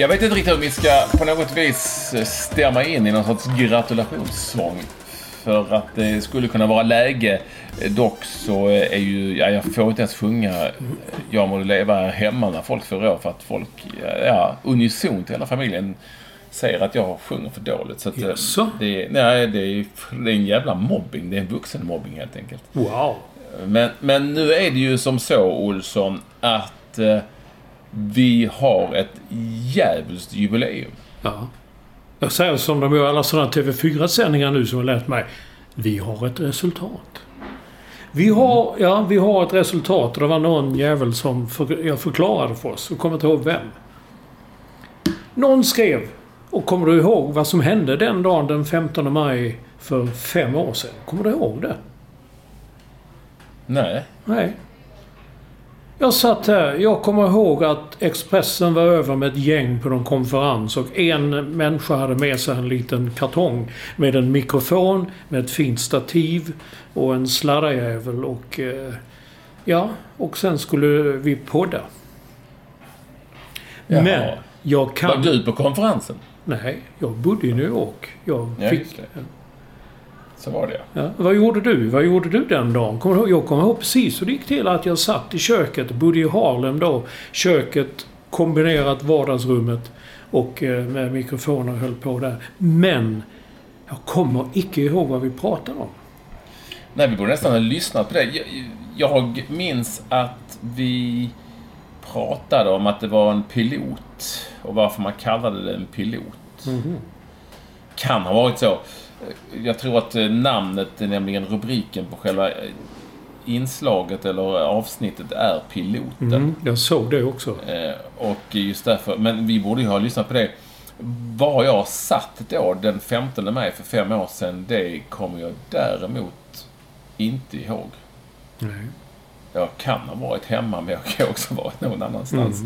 Jag vet inte riktigt hur vi ska på något vis stämma in i någon sorts gratulationssång. För att det skulle kunna vara läge. Dock så är ju, ja, jag får inte ens sjunga Jag må leva här hemma när folk får för att folk, ja, unisont i hela familjen säger att jag sjunger för dåligt. Så att, Jaså? det, nej, det, är, det är en jävla mobbing. Det är en vuxenmobbing helt enkelt. Wow. Men, men nu är det ju som så, Olsson, att eh, vi har ett djävulskt jubileum. Ja. Jag säger som de gör alla sådana TV4-sändningar nu som jag lärt mig. Vi har ett resultat. Vi har, ja, vi har ett resultat och det var någon jävel som för, jag förklarade för oss. Jag kommer inte ihåg vem. Någon skrev. Och kommer du ihåg vad som hände den dagen den 15 maj för fem år sedan? Kommer du ihåg det? Nej. Nej. Jag satt här. Jag kommer ihåg att Expressen var över med ett gäng på någon konferens och en människa hade med sig en liten kartong med en mikrofon, med ett fint stativ och en sladdarjävel och... Eh, ja, och sen skulle vi podda. Jaha. Men jag Var kan... du på konferensen? Nej, jag bodde i New York. Jag Ja, fick... det. Så var det ja. Vad gjorde du? Vad gjorde du den dagen? Kommer? Jag kommer ihåg precis hur det gick till att jag satt i köket, bodde i Harlem då. Köket kombinerat vardagsrummet och eh, med mikrofoner höll på där. Men jag kommer icke ihåg vad vi pratade om. Nej, vi borde nästan ha lyssnat på det. Jag, jag minns att vi pratade om att det var en pilot och varför man kallade det en pilot. Kan ha varit så. Jag tror att eh, namnet, är nämligen rubriken på själva eh, inslaget eller avsnittet är piloten. Mm, jag såg det också. Eh, och just därför, men vi borde ju ha lyssnat på det. Var jag satt då den 15 maj för fem år sedan, det kommer jag däremot inte ihåg. Nej. Jag kan ha varit hemma, men jag kan också ha varit någon annanstans.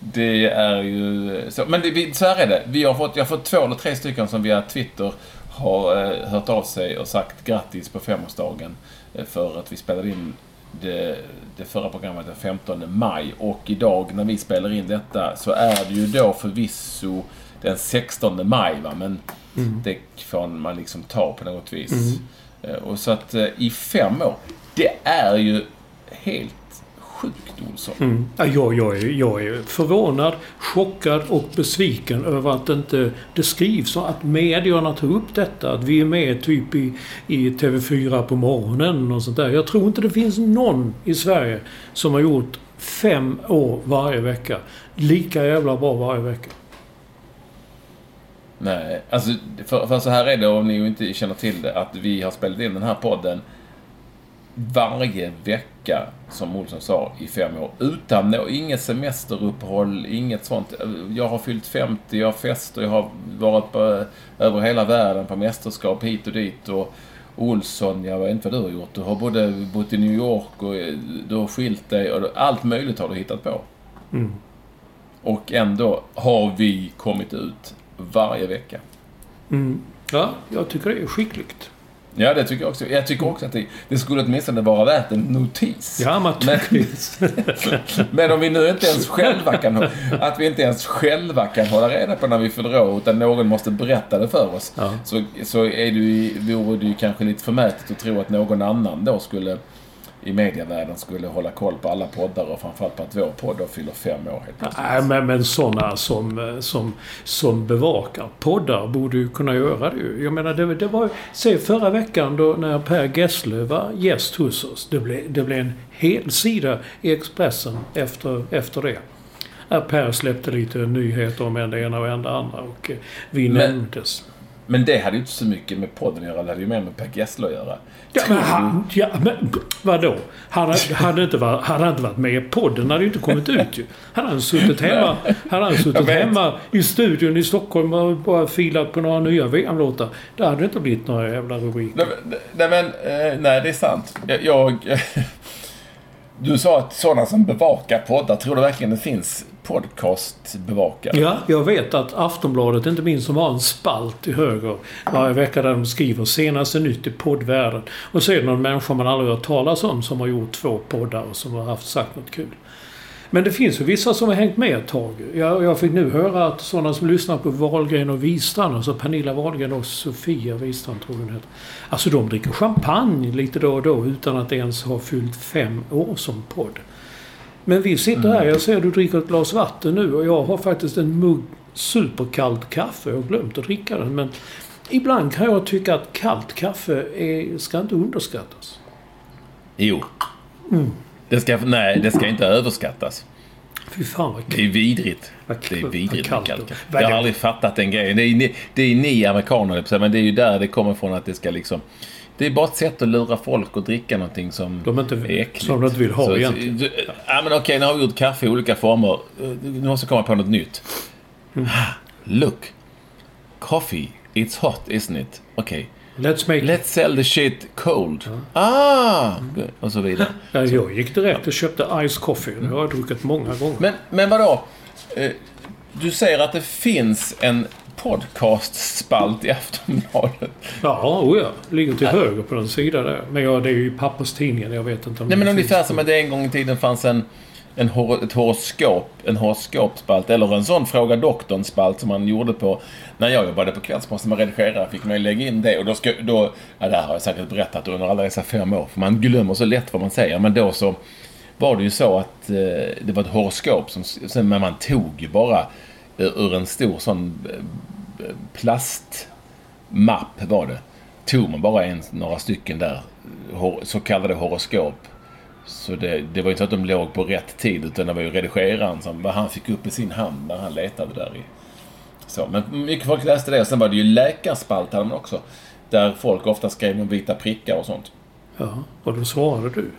Det är ju så. Men det, vi, så här är det. Vi har fått, jag har fått två eller tre stycken som via Twitter har eh, hört av sig och sagt grattis på femårsdagen eh, för att vi spelade in det, det förra programmet den 15 maj. Och idag när vi spelar in detta så är det ju då förvisso den 16 maj. Va? Men det får man liksom ta på något vis. Eh, Och så att i fem år, det är ju helt sjukt Olsson. Mm. Ja, jag, jag, är, jag är förvånad, chockad och besviken över att det inte det skrivs och att medierna tar upp detta. Att vi är med typ i, i TV4 på morgonen och sånt där. Jag tror inte det finns någon i Sverige som har gjort fem år varje vecka. Lika jävla bra varje vecka. Nej, alltså för, för så här är det om ni inte känner till det att vi har spelat in den här podden varje vecka, som Olsson sa, i fem år. Utan nå, inget semesteruppehåll, inget sånt. Jag har fyllt 50, jag har fester, jag har varit på, över hela världen på mästerskap hit och dit. Och Olsson, jag vet inte vad du har gjort. Du har både bott i New York och eh, du har skilt dig och allt möjligt har du hittat på. Och ändå har vi kommit ut varje vecka. Ja, jag tycker det är skickligt. Ja, det tycker jag också. Jag tycker också att det, det skulle åtminstone vara värt en notis. Ja, men, naturligtvis. men om vi nu inte ens själva kan... Att vi inte ens själva kan hålla reda på när vi fyller år, utan någon måste berätta det för oss. Ja. Så, så är det ju, vore det ju kanske lite förmätet att tro att någon annan då skulle i medievärlden skulle hålla koll på alla poddar och framförallt på att vår podd då fyller fem år helt plötsligt. Nej, men, men sådana som, som, som bevakar poddar borde ju kunna göra det ju. Jag menar, det, det var Se förra veckan då när Per Gessle var gäst hos oss. Det blev, det blev en hel sida i Expressen efter, efter det. Per släppte lite nyheter om en det ena och en det andra och eh, vi Men- nämndes. Men det hade ju inte så mycket med podden att göra. Det hade ju mer med Per Gessle att göra. Ja, men han, ja, men vadå? Han hade, inte varit, han hade inte varit med i podden. hade ju inte kommit ut ju. Han hade suttit hemma, han hade suttit hemma i studion i Stockholm och bara filat på några nya VM-låtar. Det hade inte blivit några jävla rubriker. Nej, men- nej, eh, nej, det är sant. Jag du sa att sådana som bevakar poddar, tror du verkligen det finns podcastbevakare? Ja, jag vet att Aftonbladet, inte minst, som har en spalt i höger varje vecka där de skriver senaste nytt i poddvärlden. Och så är det någon människa man aldrig hört talas om som har gjort två poddar och som har haft sagt något kul. Men det finns ju vissa som har hängt med ett tag. Jag, jag fick nu höra att sådana som lyssnar på Wahlgren och Wistrand, alltså Pernilla Wahlgren och Sofia Wistrand tror jag hon heter. Alltså de dricker champagne lite då och då utan att ens ha fyllt fem år som podd. Men vi sitter här, jag ser du dricker ett glas vatten nu och jag har faktiskt en mugg superkallt kaffe. Jag har glömt att dricka den men ibland kan jag tycka att kallt kaffe är, ska inte underskattas. Jo. Det ska, nej, det ska inte överskattas. Fy fan vad Det är vidrigt. Det är vidrigt med är Jag har aldrig fattat den grejen. Det är, ni, det är ni amerikaner, men det är ju där det kommer från att det ska liksom... Det är bara ett sätt att lura folk att dricka någonting som De inte- är äckligt. som de inte vill ha Så- egentligen. du- Ja, men okej, nu har vi gjort kaffe i olika former. Nu måste jag komma på något nytt. Mm. Look. Coffee. It's hot, isn't it? Okej. Let's make... Let's sell the shit cold. Ah! good. Och så vidare. Ja, jag gick direkt och köpte Ice Coffee. Det har jag druckit många gånger. Men, men vadå? Eh, Du säger att det finns en podcastspalt i Aftonbladet. Ja, oh ja. Ligger till höger på den sidan där. Men ja, det är ju papperstidningen. Jag vet inte om Nej men ungefär som att det en gång i tiden fanns en, en hor- ett horoskop, en horoskopspalt eller en sån Fråga doktorn-spalt som man gjorde på när jag jobbade på Kvällsposten med redigerare fick man ju lägga in det och då ska, då, ja det här har jag säkert berättat under alla dessa fem år för man glömmer så lätt vad man säger men då så var det ju så att eh, det var ett horoskop som, sen, men man tog ju bara eh, ur en stor sån eh, plastmapp var det. Tog man bara en, några stycken där, eh, hor- så kallade horoskop. Så det, det var inte så att de låg på rätt tid utan det var ju redigeraren som vad han fick upp i sin hand när han letade där i. Så, men mycket folk läste det. Och sen var det ju läkarspalt hade man också. Där folk ofta skrev om vita prickar och sånt. Ja, och då svarade du.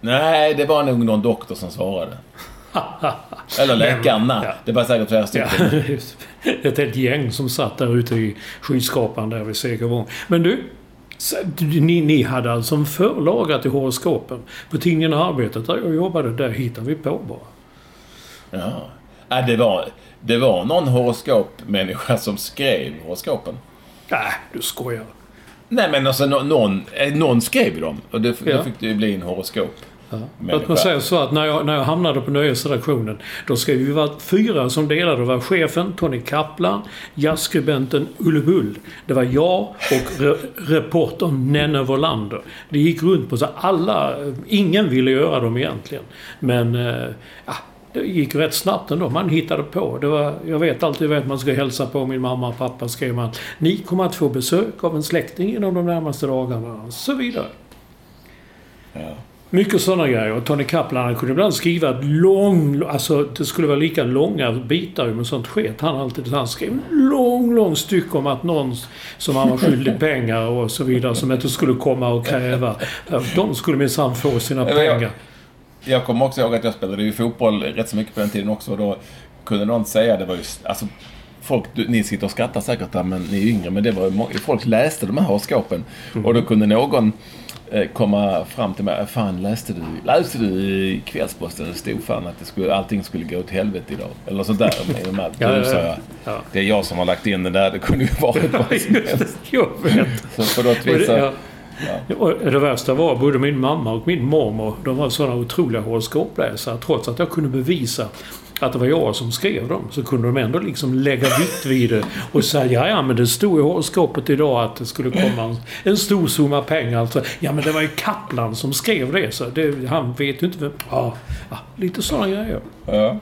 Nej, det var nog någon doktor som svarade. Eller läkarna. Ja. Det var säkert flera Ja, stycken. ett helt gäng som satt där ute i skyskrapan där vid Segervång. Men du, så- ni, ni hade alltså en förlaga till horoskopen. På tidningen Arbetet där jag jobbade, där hittade vi på bara. Ja. Nej, det var, det var någon horoskopmänniska som skrev horoskopen. Nej, du skojar. Nej men alltså nå- någon, eh, någon skrev dem. Och det, Ja. då fick det ju bli en horoskop. Låt mig säga så att när jag, när jag hamnade på nöjesredaktionen då ska vi vara fyra som delade. Det var chefen Tony Kaplan, jazzskribenten Ulle Bull. Det var jag och re, reportern Nenne Wolander. Det gick runt på så alla... Ingen ville göra dem egentligen. Men... eh, Ja, det gick rätt snabbt ändå. Man hittade på. Det var, jag vet alltid att man ska hälsa på min mamma och pappa. Skrev man. Ni kommer att få besök av en släkting inom de närmaste dagarna. Och så vidare. Ja. Mycket sådana grejer. Och Tony Kaplan han kunde ibland skriva ett lång... Alltså det skulle vara lika långa bitar men sånt sket han alltid. Han skrev lång, lång stycke om att någon som han var skyldig pengar och så vidare som inte skulle komma och kräva. De skulle minsann få sina pengar. Jag kommer också ihåg att jag spelade ju fotboll rätt så mycket på den tiden också. Och då kunde någon säga, det var just... Alltså, folk, ni sitter och skrattar säkert där, men ni är yngre. Men det var ju folk läste de här horoskopen. Och då kunde någon komma fram till mig. Fan, läste du, läste du i Kvällsposten? Det stod fan att det skulle, allting skulle gå åt helvete idag. Eller sånt där. de här. Ja, sa ja. Ja. det är jag som har lagt in den där. Det kunde ju varit vad som helst. jag vet. Så på något vis Och det- så, ja. Och det värsta var både min mamma och min mormor, de var sådana otroliga horoskopläsare. Trots att jag kunde bevisa att det var jag som skrev dem så kunde de ändå liksom lägga vikt vid det och säga ja, ja men det stod i horoskopet idag att det skulle komma en, en stor summa pengar. Alltså, ja men det var ju Kaplan som skrev det så det, han vet ju inte vem... Ja, ja lite sådana grejer. Ja.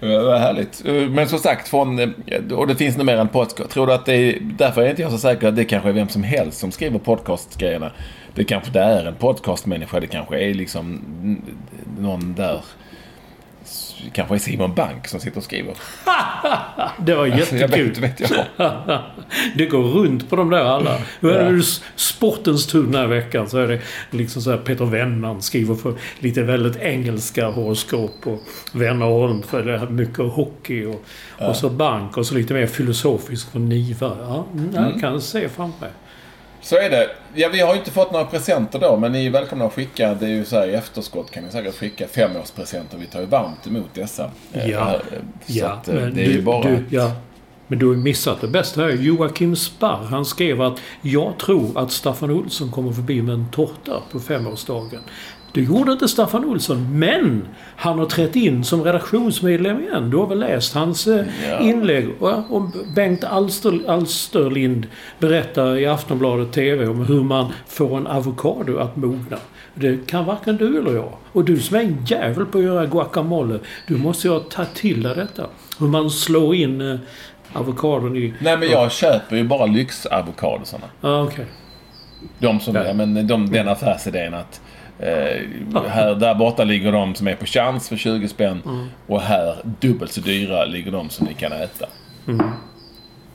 Vad härligt. Men som sagt, från, och det finns nog mer än podcast. Tror du att det är, därför är inte jag så säker att det kanske är vem som helst som skriver podcastgrejerna. Det kanske det är en podcastmänniska. Det kanske är liksom någon där kanske är Simon Bank som sitter och skriver. det var jättekul. jag vet, vet jag. det går runt på de där alla. Det sportens tur den här veckan. Så är det liksom så här Peter Wennman skriver för lite väldigt engelska horoskop. Och Wennerholm för det mycket hockey. Och, ja. och så Bank och så lite mer filosofisk för Niva. Ja, jag mm. kan se framför mig. Så är det. Ja, vi har ju inte fått några presenter då, men ni är välkomna att skicka. Det är ju så här i efterskott kan ni säkert skicka femårspresenter. Vi tar ju varmt emot dessa. Eh, ja, så ja att, eh, men det är du, bara... Du, ja. Men du har missat det bästa här. Joakim Sparr, han skrev att jag tror att Staffan Olsson kommer förbi med en tårta på femårsdagen. Det gjorde inte Staffan Olsson, men han har trätt in som redaktionsmedlem igen. Du har väl läst hans eh, ja. inlägg? Och Bengt Alster, Alsterlind berättar i Aftonbladet TV om hur man får en avokado att mogna. Det kan varken du eller jag. Och du som är en jävel på att göra guacamole. Du måste ju ha tagit till dig detta. Hur man slår in eh, avokadon i... Nej men jag köper ju bara lyxavokadosarna. Ja, ah, okej. Okay. De som, ja. men de, den affärsidén att Eh, här, där borta ligger de som är på chans för 20 spänn. Mm. Och här, dubbelt så dyra, ligger de som ni kan äta. Mm.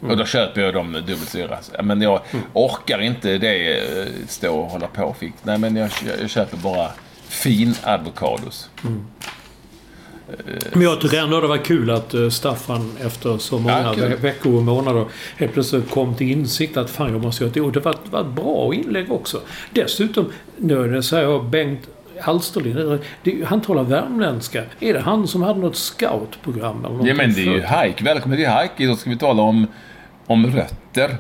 Mm. Och då köper jag dem dubbelt så dyra. Men jag mm. orkar inte det, eh, stå och hålla på. Fick. Nej, men jag, jag köper bara fin avokados. Men jag tycker ändå det var kul att eh, Staffan efter så många ja, veckor och månader helt plötsligt kom till insikt att fan jag måste göra det. Och det var, var ett bra inlägg också. Dessutom, nu säger jag Bengt Alsterlind, han talar värmländska. Är det han som hade något scoutprogram eller Ja men det är ju Hike. Välkommen till Hike. Idag ska vi tala om, om rötter.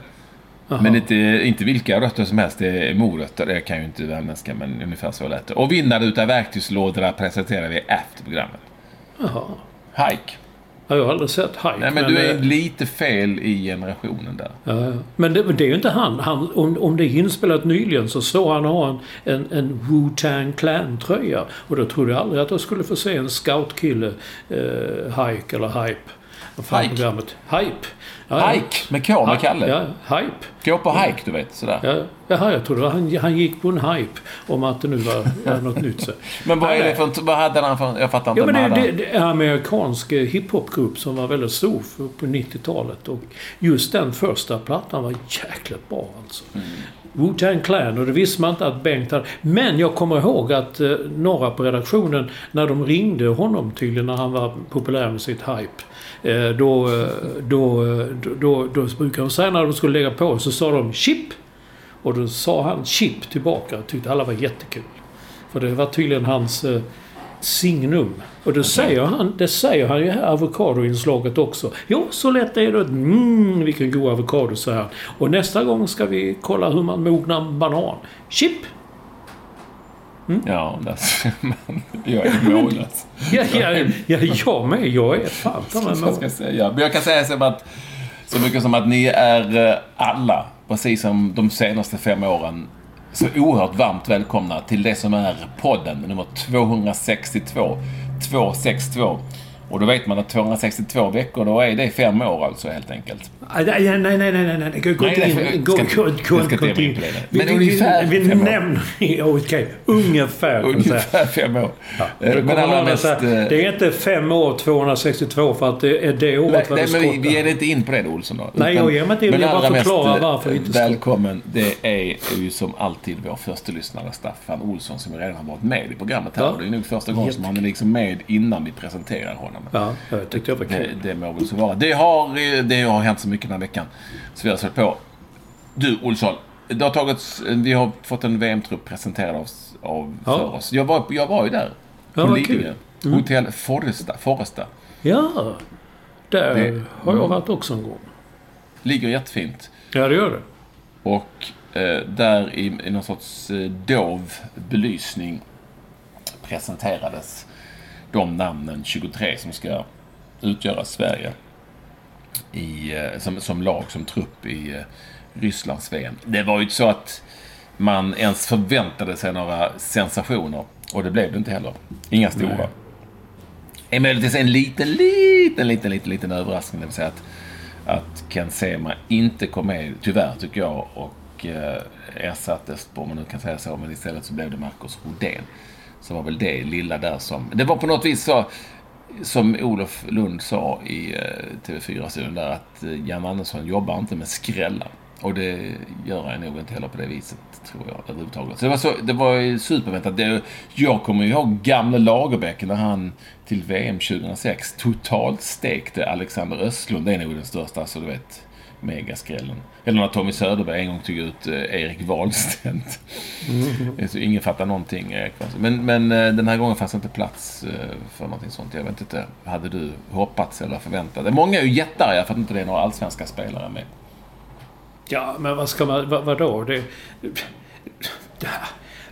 Aha. Men inte, inte vilka rötter som helst. Det är morötter. Det kan ju inte värmländska men ungefär så lät det. Och vinnare utav verktygslådorna presenterar vi efter programmet. Jaha. Hike. Ja, jag har aldrig sett Hike. Nej, men, men du är det... lite fel i generationen där. Ja. Men det, det, är ju inte han. han om, om det är inspelat nyligen så står han och har en, en, en Wu-Tang Clan-tröja. Och då trodde jag aldrig att jag skulle få se en scoutkille, eh, Hike eller Hype. Vad fan Hike. programmet? Hype. Ja, Hike med K med Kalle. Ja, hype. Gå på hike, du vet. Sådär. Ja, jaha, jag trodde han, han gick på en hype om att det nu var, var något nytt. Så. men vad är det för... Vad hade han för... Jag fattar inte. Ja, men det, det, det är en amerikansk hiphopgrupp som var väldigt stor på 90-talet. Och just den första plattan var jäkligt bra alltså. Mm. Wu-Tang Clan och det visste man inte att Bengt hade. Men jag kommer ihåg att eh, några på redaktionen, när de ringde honom tydligen när han var populär med sitt hype. Då, då, då, då, då de säga när de skulle lägga på så sa de chip. Och då sa han chip tillbaka och tyckte alla var jättekul. För det var tydligen hans eh, signum. Och det, okay. säger han, det säger han ju här avokadoinslaget också. Jo så lätt är det. Mm, vilken god avokado, säger han. Och nästa gång ska vi kolla hur man mognar en banan. Chip! Mm. Ja, alltså, jag är mållös. ja, ja, ja, jag med. Jag är fan ta mig mållös. Men jag kan säga så, att, så mycket som att ni är eh, alla, precis som de senaste fem åren, så oerhört varmt välkomna till det som är podden nummer 262. 262. Och då vet man att 262 veckor, då är det fem år alltså helt enkelt. Nej, nej, nej, nej, nej, nej. Gå inte in. Gå, gå, gå, gå inte in. Men ungefär vi, vi nämner... Okej, okay, ungefär. Ungefär fem år. Ja, eh, men allra mest, säga, eh, det är inte fem år 262 för att det är det året nej, nej, men vi, vi ger inte in på det Olsson då. Nej, jag ger mig inte in. Jag bara förklarar eh, varför vi inte ska... Välkommen. Det är ju som alltid vår första lyssnare Staffan Olsson som redan har varit med i programmet här. Det är nog första gången som han är liksom med innan vi presenterar honom. Ja, jag tyckte jag kul. Det, det må väl så vara. Det har, det har hänt så mycket den här veckan. Så vi har sett på. Du Olsson. Det har tagits, vi har fått en VM-trupp presenterad av, av ja. för oss. Jag var, jag var ju där. På ja, Lidingö. Mm. Hotell Forresta. Forresta. Ja. Där det, har jag varit också en gång. Ligger jättefint. Ja, det gör det. Och eh, där i, i någon sorts eh, dov belysning presenterades de namnen 23 som ska utgöra Sverige i, eh, som, som lag, som trupp i eh, Rysslands VM. Det var ju inte så att man ens förväntade sig några sensationer. Och det blev det inte heller. Inga stora. Nej. Emellertid en liten, liten, liten, liten, liten överraskning. Det vill säga att, att Ken Sema inte kom med, tyvärr tycker jag, och eh, ersattes, om man nu kan säga så, men istället så blev det Marcus Rodén. Så var väl det lilla där som... Det var på något vis så, som Olof Lund sa i eh, TV4-studion där, att eh, Jan Andersson jobbar inte med skrällar. Och det gör jag nog inte heller på det viset, tror jag, överhuvudtaget. Så det var, så, det var superväntat. Det, jag kommer ihåg gamle Lagerbäck när han till VM 2006 totalt stekte Alexander Östlund. Det är nog den största, alltså du vet, megaskrällen. Eller när Tommy Söderberg en gång tog ut eh, Erik Wahlstedt. Mm. Så ingen fattar någonting. Men, men eh, den här gången fanns det inte plats eh, för någonting sånt. Jag vet inte, hade du hoppats eller förväntat dig? Många är ju jättearga för att inte det är några allsvenska spelare med. Ja, men vad ska man... Vad, vadå? Det,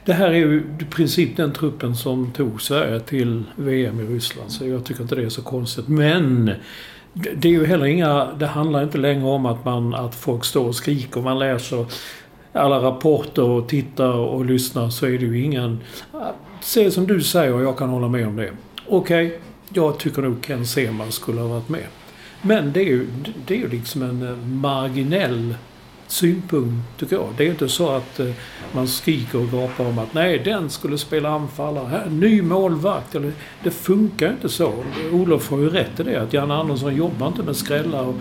det här är ju i princip den truppen som tog Sverige till VM i Ryssland. Så jag tycker inte det är så konstigt. Men det är ju heller inga... Det handlar inte längre om att, man, att folk står och skriker. Man läser alla rapporter och tittar och lyssnar så är det ju ingen... Se som du säger och jag kan hålla med om det. Okej, okay, jag tycker nog Ken Sema skulle ha varit med. Men det är ju, det är ju liksom en eh, marginell synpunkt, tycker jag. Det är inte så att eh, man skriker och gapar om att nej, den skulle spela anfallare. Här, ny målvakt. Eller, det funkar inte så. Olof har ju rätt i det. Att Jan Andersson jobbar inte med skrällar. Och,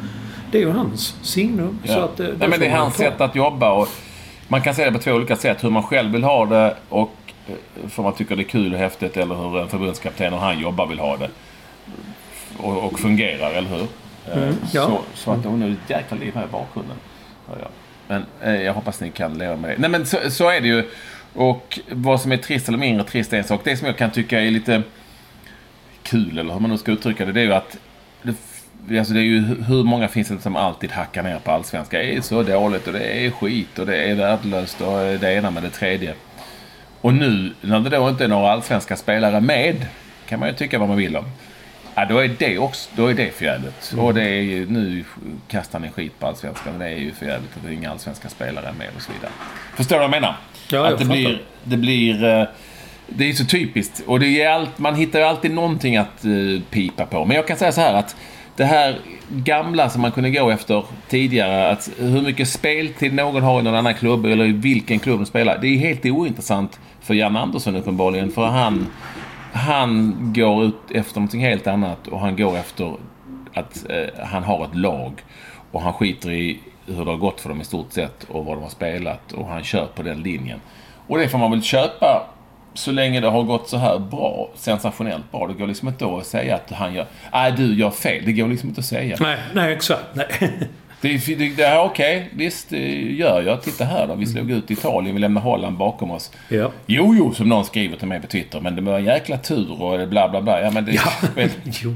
det är ju hans signum. Ja. Så att, det, nej, men det är hans sätt att jobba. Och man kan se det på två olika sätt. Hur man själv vill ha det och eh, för man tycker det är kul och häftigt. Eller hur en förbundskapten och han jobbar vill ha det. Och, och fungerar, eller hur? Mm, ja. så, så att hon är ett jäkla liv här i bakgrunden. Ja, Men eh, jag hoppas ni kan leva med det. Nej men så, så, är det ju. Och vad som är trist eller mindre trist är en sak. Det som jag kan tycka är lite kul, eller hur man nu ska uttrycka det, det är ju att det, alltså det är ju hur många finns det som alltid hackar ner på allsvenska. Det är så dåligt och det är skit och det är värdelöst och det ena med det tredje. Och nu när det då inte är några allsvenska spelare med, kan man ju tycka vad man vill om. Ja, då är det också då är det för jävligt. Mm. Och det är ju, nu kastar ni skit på allsvenskan. Det är ju för jävligt att är inga allsvenska spelare med och så vidare. Förstår du vad jag menar? Ja, att det blir, det blir... Eh, det är så typiskt. Och det är allt, man hittar ju alltid någonting att uh, pipa på. Men jag kan säga så här att det här gamla som man kunde gå efter tidigare, att hur mycket speltid någon har i någon annan klubb eller i vilken klubb de spelar. Det är helt ointressant för Jan Andersson uppenbarligen. För han han går ut efter någonting helt annat och han går efter att eh, han har ett lag. Och han skiter i hur det har gått för dem i stort sett och vad de har spelat och han kör på den linjen. Och det får man väl köpa så länge det har gått så här bra, sensationellt bra. Det går liksom inte att säga att han gör... Nej, du gör fel. Det går liksom inte att säga. Nej, nej exakt. Nej. Det, det, det okej, okay, visst det gör jag. Titta här då. Vi slog ut Italien, vi lämnade Holland bakom oss. Ja. Jo, jo, som någon skriver till mig på Twitter. Men det var en jäkla tur och bla, bla, bla. Ja, men det... Ja. jo.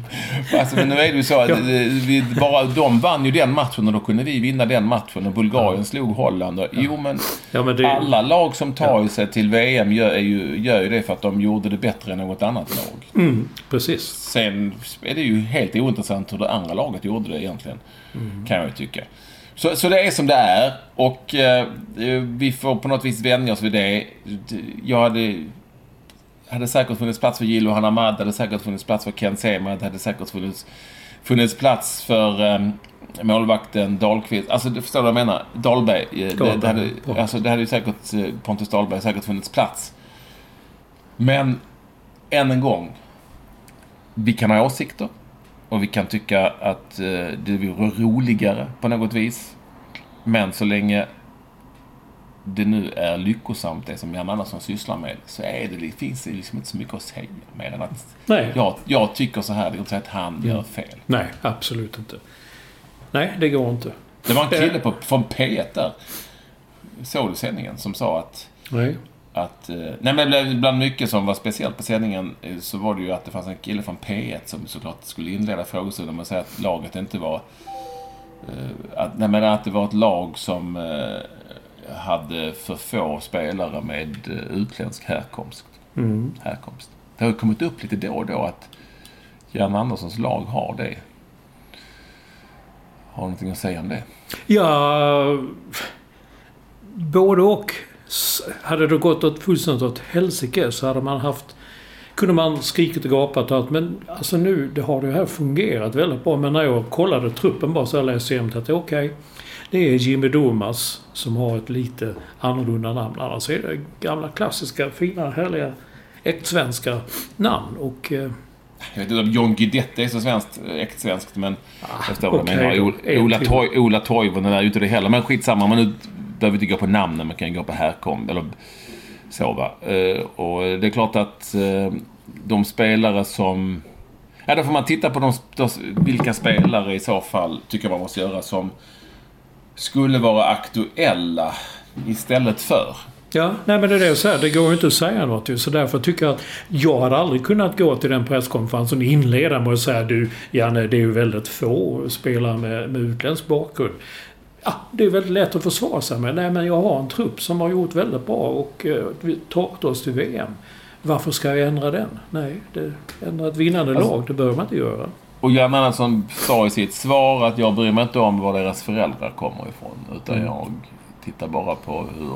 Alltså, men nu är det ju så att ja. vi, bara de vann ju den matchen och då kunde vi vinna den matchen. Och Bulgarien ja. slog Holland. Och, jo, men, ja, men det... alla lag som tar sig till VM gör, ju, gör ju det för att de gjorde det bättre än något annat lag. Mm, precis. Sen är det ju helt ointressant hur det andra laget gjorde det egentligen. Mm. Kan jag ju tycka. Så, så det är som det är och eh, vi får på något vis vänja oss vid det. Jag hade, hade säkert funnits plats för Gillo Hanamad, hade säkert funnits plats för Ken Sema, det hade säkert funnits, funnits plats för eh, målvakten Dahlqvist. Alltså, du förstår vad jag menar? Dahlberg. Eh, det, det, hade, alltså, det hade ju säkert, eh, Pontus Dahlberg säkert funnits plats. Men, än en gång. Vi kan ha åsikter. Och vi kan tycka att eh, det vore roligare på något vis. Men så länge det nu är lyckosamt, det som Jan Andersson sysslar med, så är det, finns det liksom inte så mycket att säga mer än att Nej. Jag, jag tycker så här, det går inte säga att han mm. gör fel. Nej, absolut inte. Nej, det går inte. Det var en kille på, från P1 där, såg du sändningen, som sa att Nej att... Eh, nej men bland mycket som var speciellt på sändningen eh, så var det ju att det fanns en kille från P1 som såklart skulle inleda frågestunden med att säga att laget inte var... Eh, att, nej men att det var ett lag som hade för få spelare med utländsk härkomst. Mm. härkomst. Det har kommit upp lite då och då att Jan Anderssons lag har det. Har du någonting att säga om det? Ja... Både och. Hade det gått åt fullständigt åt helsike så hade man haft... Kunde man skrikit och gapat och allt. Men alltså nu, det har det här fungerat väldigt bra. Men när jag kollade truppen bara så jag läste igenom att okej. det är Jimmy Domas som har ett lite annorlunda namn. Annars är det gamla klassiska, fina, härliga äktsvenska namn. Och... Eh, Jag vet inte om John Guidetti är så svenskt, eh, äkta svenskt, men... jag förstår vad du okej menar. då. O- En Ola, Ola Toivonen är ute det heller. Men skitsamma, man nu behöver inte gå på namnen, man kan gå på härkomst. Eller så va. Eh, och det är klart att eh, de spelare som... Ja, då får man titta på de, de, vilka spelare i så fall tycker man måste göra som skulle vara aktuella istället för. Ja, nej men det är det jag säger. Det går ju inte att säga något ju. Så därför tycker jag att jag hade aldrig kunnat gå till den presskonferensen och inleda med att säga du, Janne, det är ju väldigt få spelare med, med utländsk bakgrund. Ja, det är väldigt lätt att försvara sig med. Nej, men jag har en trupp som har gjort väldigt bra och eh, tagit oss till VM. Varför ska jag ändra den? Nej, det, ändra ett vinnande Alltså- lag, det bör man inte göra. Och Jan Andersson sa i sitt svar att jag bryr mig inte om var deras föräldrar kommer ifrån. Utan Mm. jag tittar bara på hur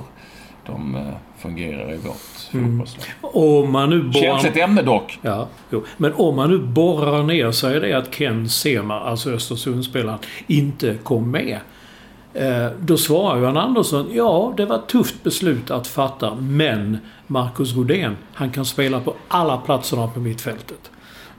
de eh, fungerar i vårt Mm. fotbollslag. Om man nu. Känsligt ämne dock. Ja, jo. Men om man nu borrar ner så är det att Ken Sema, alltså Östersundsspelaren, inte kom med. Eh, då svarar Johan Andersson, ja det var ett tufft beslut att fatta, men Marcus Rodén, han kan spela på alla platserna på mittfältet.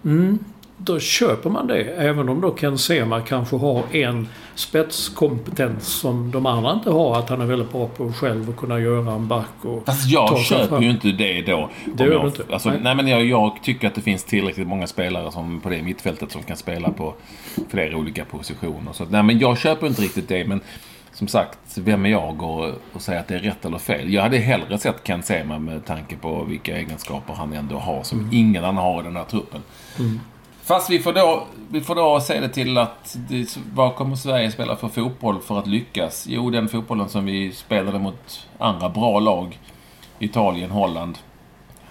Mm, då köper man det, även om då Ken Sema kanske har en spetskompetens som de andra inte har, att han är väldigt bra på själv att kunna göra en back och Fast jag köper fram. ju inte det då. Det gör jag, du inte. Alltså, nej. Nej. men jag, jag tycker att det finns tillräckligt många spelare som på det mittfältet som kan spela på flera olika positioner. Så nej, men jag köper inte riktigt det. Men som sagt, vem är jag och, och säga att det är rätt eller fel? Jag hade hellre sett Ken Sema med tanke på vilka egenskaper han ändå har som ingen annan har i den här truppen. Fast vi får då, vi får då se det till att det, vad kommer Sverige spela för fotboll för att lyckas? Jo, den fotbollen som vi spelade mot andra bra lag. Italien, Holland,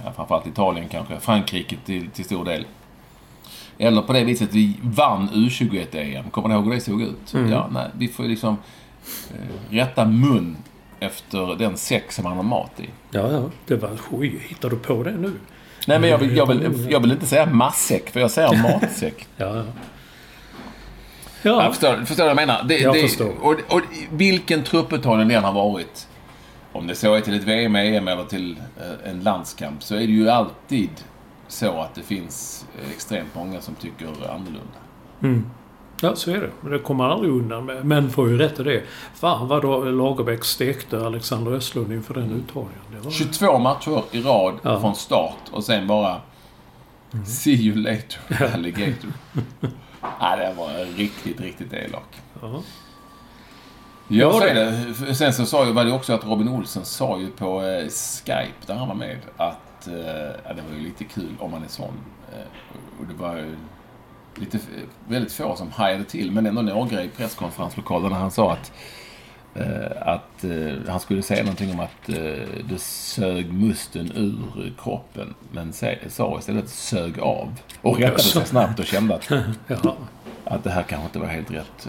ja, framförallt Italien kanske, Frankrike till, till stor del. Eller på det viset vi vann U21-EM. Kommer ni ihåg hur det såg ut? Ja, nej, vi får liksom eh, rätta mun efter den säck som man har mat i. Ja, ja. Det var... Oj, hittar du på det nu? Nej, men jag vill, jag vill, jag vill inte säga matsäck, för jag säger matsäck. Ja, ja. Jag Ja, förstår, förstår vad jag menar. Det, Jag det, förstår. Och, och vilken trupputtagning den har varit, om det så är till ett VM, EM eller till eh, en landskamp, så är det ju alltid så att det finns eh, extremt många som tycker annorlunda. Ja, så är det. Men det kommer man aldrig undan med. Men får ju rätt i det. Fan vad då Lagerbäck stekte Alexander Östlund inför den uttagningen. Var... 22 matcher i rad Ja. från start och sen bara See you later, alligator. Nej, det var riktigt, riktigt elak. Ja. Ja, är det. Sen så sa ju, var det också att Robin Olsen sa ju på eh, Skype, där han var med, att eh, ja, det var ju lite kul om man är sån. Eh, och det var ju lite, väldigt få som hajade till, men ändå några i presskonferenslokalen när han sa att eh, att eh, han skulle säga någonting om att eh, det sög musten ur kroppen. Men sa istället sög av. Och rättade sig snabbt och kände att, att det här kanske inte var helt rätt.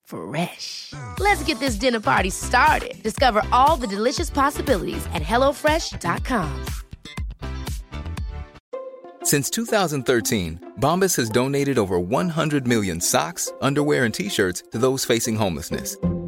Fresh. Let's get this dinner party started. Discover all the delicious possibilities at hellofresh.com. Since 2013, Bombas has donated over 100 million socks, underwear, and t shirts to those facing homelessness.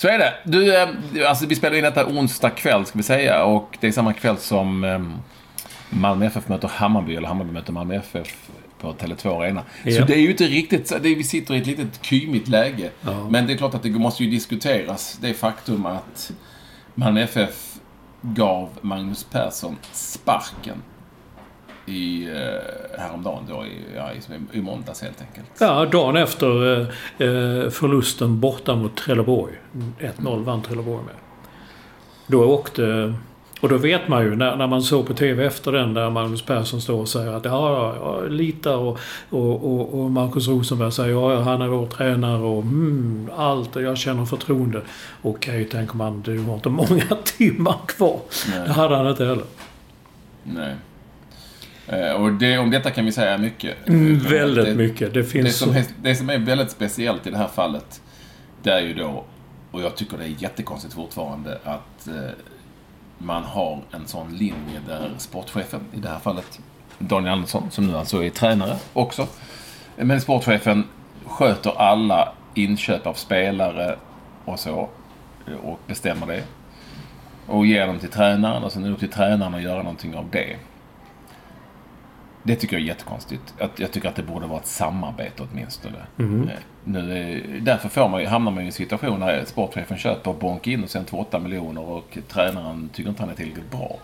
Så är det. Du, eh, alltså vi spelar in detta onsdag kväll ska vi säga och det är samma kväll som eh, Malmö FF möter Hammarby eller Hammarby möter Malmö FF på Tele2 Arena. Ja. Så det är ju inte riktigt, så- det, vi sitter i ett litet kymigt läge. Ja. Men det är klart att det måste ju diskuteras det faktum att Malmö FF gav Magnus Persson sparken i, eh, häromdagen då, i, ja, i, i måndags helt enkelt. Ja, dagen efter eh, eh, förlusten borta mot Trelleborg. 1-0 vann Trelleborg med. Då åkte... Och då vet man ju när, när man såg på TV efter den där Magnus Persson står och säger att ja, ja, jag litar och, och, och, och Marcus Rosenberg säger ja, ja, han är vår tränare och mm, allt och jag känner förtroende. Okej, tänker man, du har inte många timmar kvar. Nej. Det hade han inte heller. Nej. Eh, Och det, om detta kan vi säga mycket. Mm, Det- väldigt mycket. Det Det finns som, så... är, det som är väldigt speciellt i det här fallet, det är ju då, och jag tycker det är jättekonstigt fortfarande, att eh, man har en sån linje där sportchefen, i det här fallet Daniel Andersson, som nu alltså är tränare också, men sportchefen sköter alla inköp av spelare och så, och bestämmer det. Och ger dem till tränaren och sen är det upp till tränaren att göra någonting av det. Det tycker jag är jättekonstigt. Jag, jag tycker att det borde vara ett samarbete åtminstone. Eh, Nu, är- därför får man, hamnar man i en situation där sportchefen köper Bonk Innocent för 8 miljoner och tränaren tycker inte han är tillräckligt bra.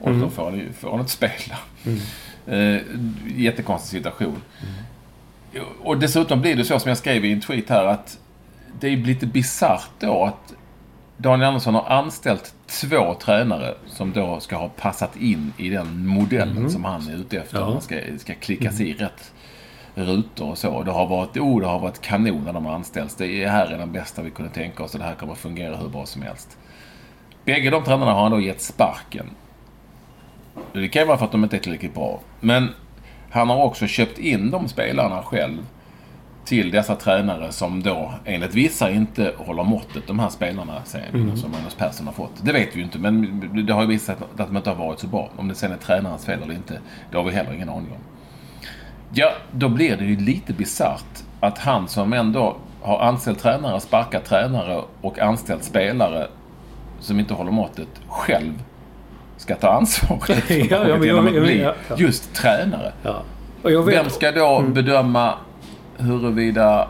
Och då får han, får han inte spela. Eh, jättekonstig situation. Och dessutom blir det så som jag skrev i en tweet här att det är lite bisarrt då att Daniel Andersson har anställt två tränare som då ska ha passat in i den modellen som han är ute efter. Ja. Man ska, ska klickas i rätt rutor och så. Det har varit, oh, det har varit kanon när de har anställts. Det är, här är den bästa vi kunde tänka oss och det här kommer att fungera hur bra som helst. Bägge de tränarna har han då gett sparken. Det kan ju vara för att de inte är tillräckligt bra. Men han har också köpt in de spelarna själv till dessa tränare som då enligt vissa inte håller måttet, de här spelarna säger vi, som Magnus Persson har fått. Det vet vi ju inte, men det har ju visat att de inte har varit så bra. Om det sen är tränarens fel eller inte, det har vi heller ingen aning om. Ja, då blir det ju lite bisarrt att han som ändå har anställt tränare, sparkat tränare och anställt spelare som inte håller måttet själv ska ta ansvaret Ja, ja, ja, ja. just tränare. Ja. Vem ska då bedöma huruvida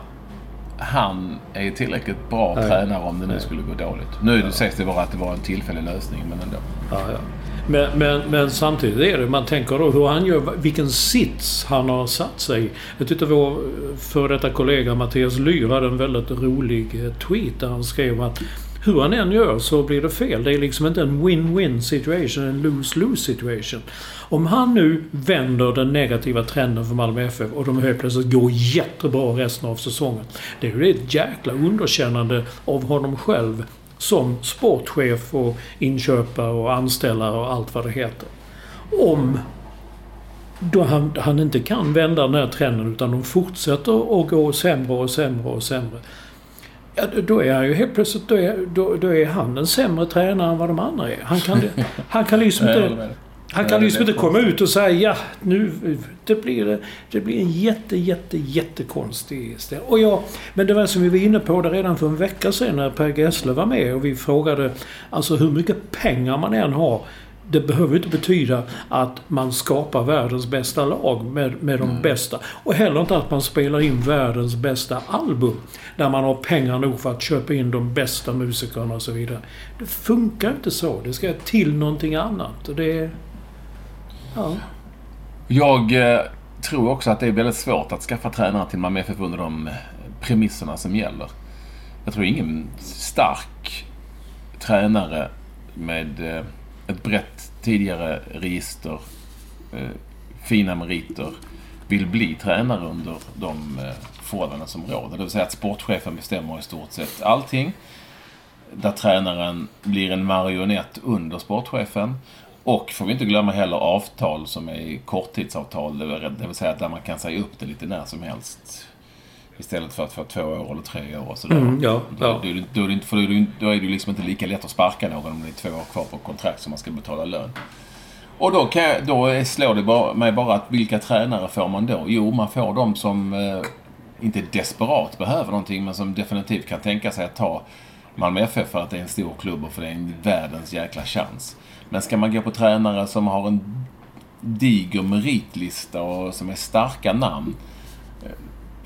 han är tillräckligt bra Nej. tränare om det nu skulle gå dåligt? Nu ja. sägs det vara att det var en tillfällig lösning, men ändå. Ja, ja. Men, men, men samtidigt är det, man tänker då hur han gör, vilken sits han har satt sig. Jag tyckte vår före detta kollega Mattias Lyr hade en väldigt rolig eh, tweet där han skrev att hur han än gör så blir det fel. Det är liksom inte en win-win situation, en lose-lose situation. Om han nu vänder den negativa trenden för Malmö FF och de helt plötsligt går jättebra resten av säsongen. Det är ju ett jäkla underkännande av honom själv som sportchef och inköpare och anställare och allt vad det heter. Om då han, han inte kan vända den här trenden utan de fortsätter att gå sämre och sämre och sämre. Ja, då är han ju helt plötsligt då är, då, då är han en sämre tränare än vad de andra är. Han kan, han kan liksom inte... Han kan liksom inte komma ut och säga ja, nu det blir, det blir en jätte, jätte, jättekonstig ställe. Och ja, men det var som vi var inne på det redan för en vecka sedan när Per Gessle var med och vi frågade alltså hur mycket pengar man än har. Det behöver inte betyda att man skapar världens bästa lag med, med de bästa. Och heller inte att man spelar in världens bästa album. Där man har pengar nog för att köpa in de bästa musikerna och så vidare. Det funkar inte så. Det ska till någonting annat. Det... Ja. Jag eh, tror också att det är väldigt svårt att skaffa tränare till Malmö FF under de eh, premisserna som gäller. Jag tror ingen stark tränare med eh, ett brett tidigare register, eh, fina meriter vill bli tränare under de eh, förhållanden som råder. Det vill säga att sportchefen bestämmer i stort sett allting. Där tränaren blir en marionett under sportchefen. Och får vi inte glömma heller avtal som är korttidsavtal. Det vill säga där man kan säga upp det lite när som helst. Istället för att få två år eller tre år och sådär. Mm, ja, då, ja. Då, då, är det inte- för då är det ju- då är det ju liksom inte lika lätt att sparka någon om det är två år kvar på kontrakt som man ska betala lön. Och då, kan jag, då slår det bara, mig bara att vilka tränare får man då? Jo, man får de som eh, inte desperat behöver någonting men som definitivt kan tänka sig att ta Malmö FF för att det är en stor klubb och för det är en världens jäkla chans. Men ska man gå på tränare som har en diger meritlista och som är starka namn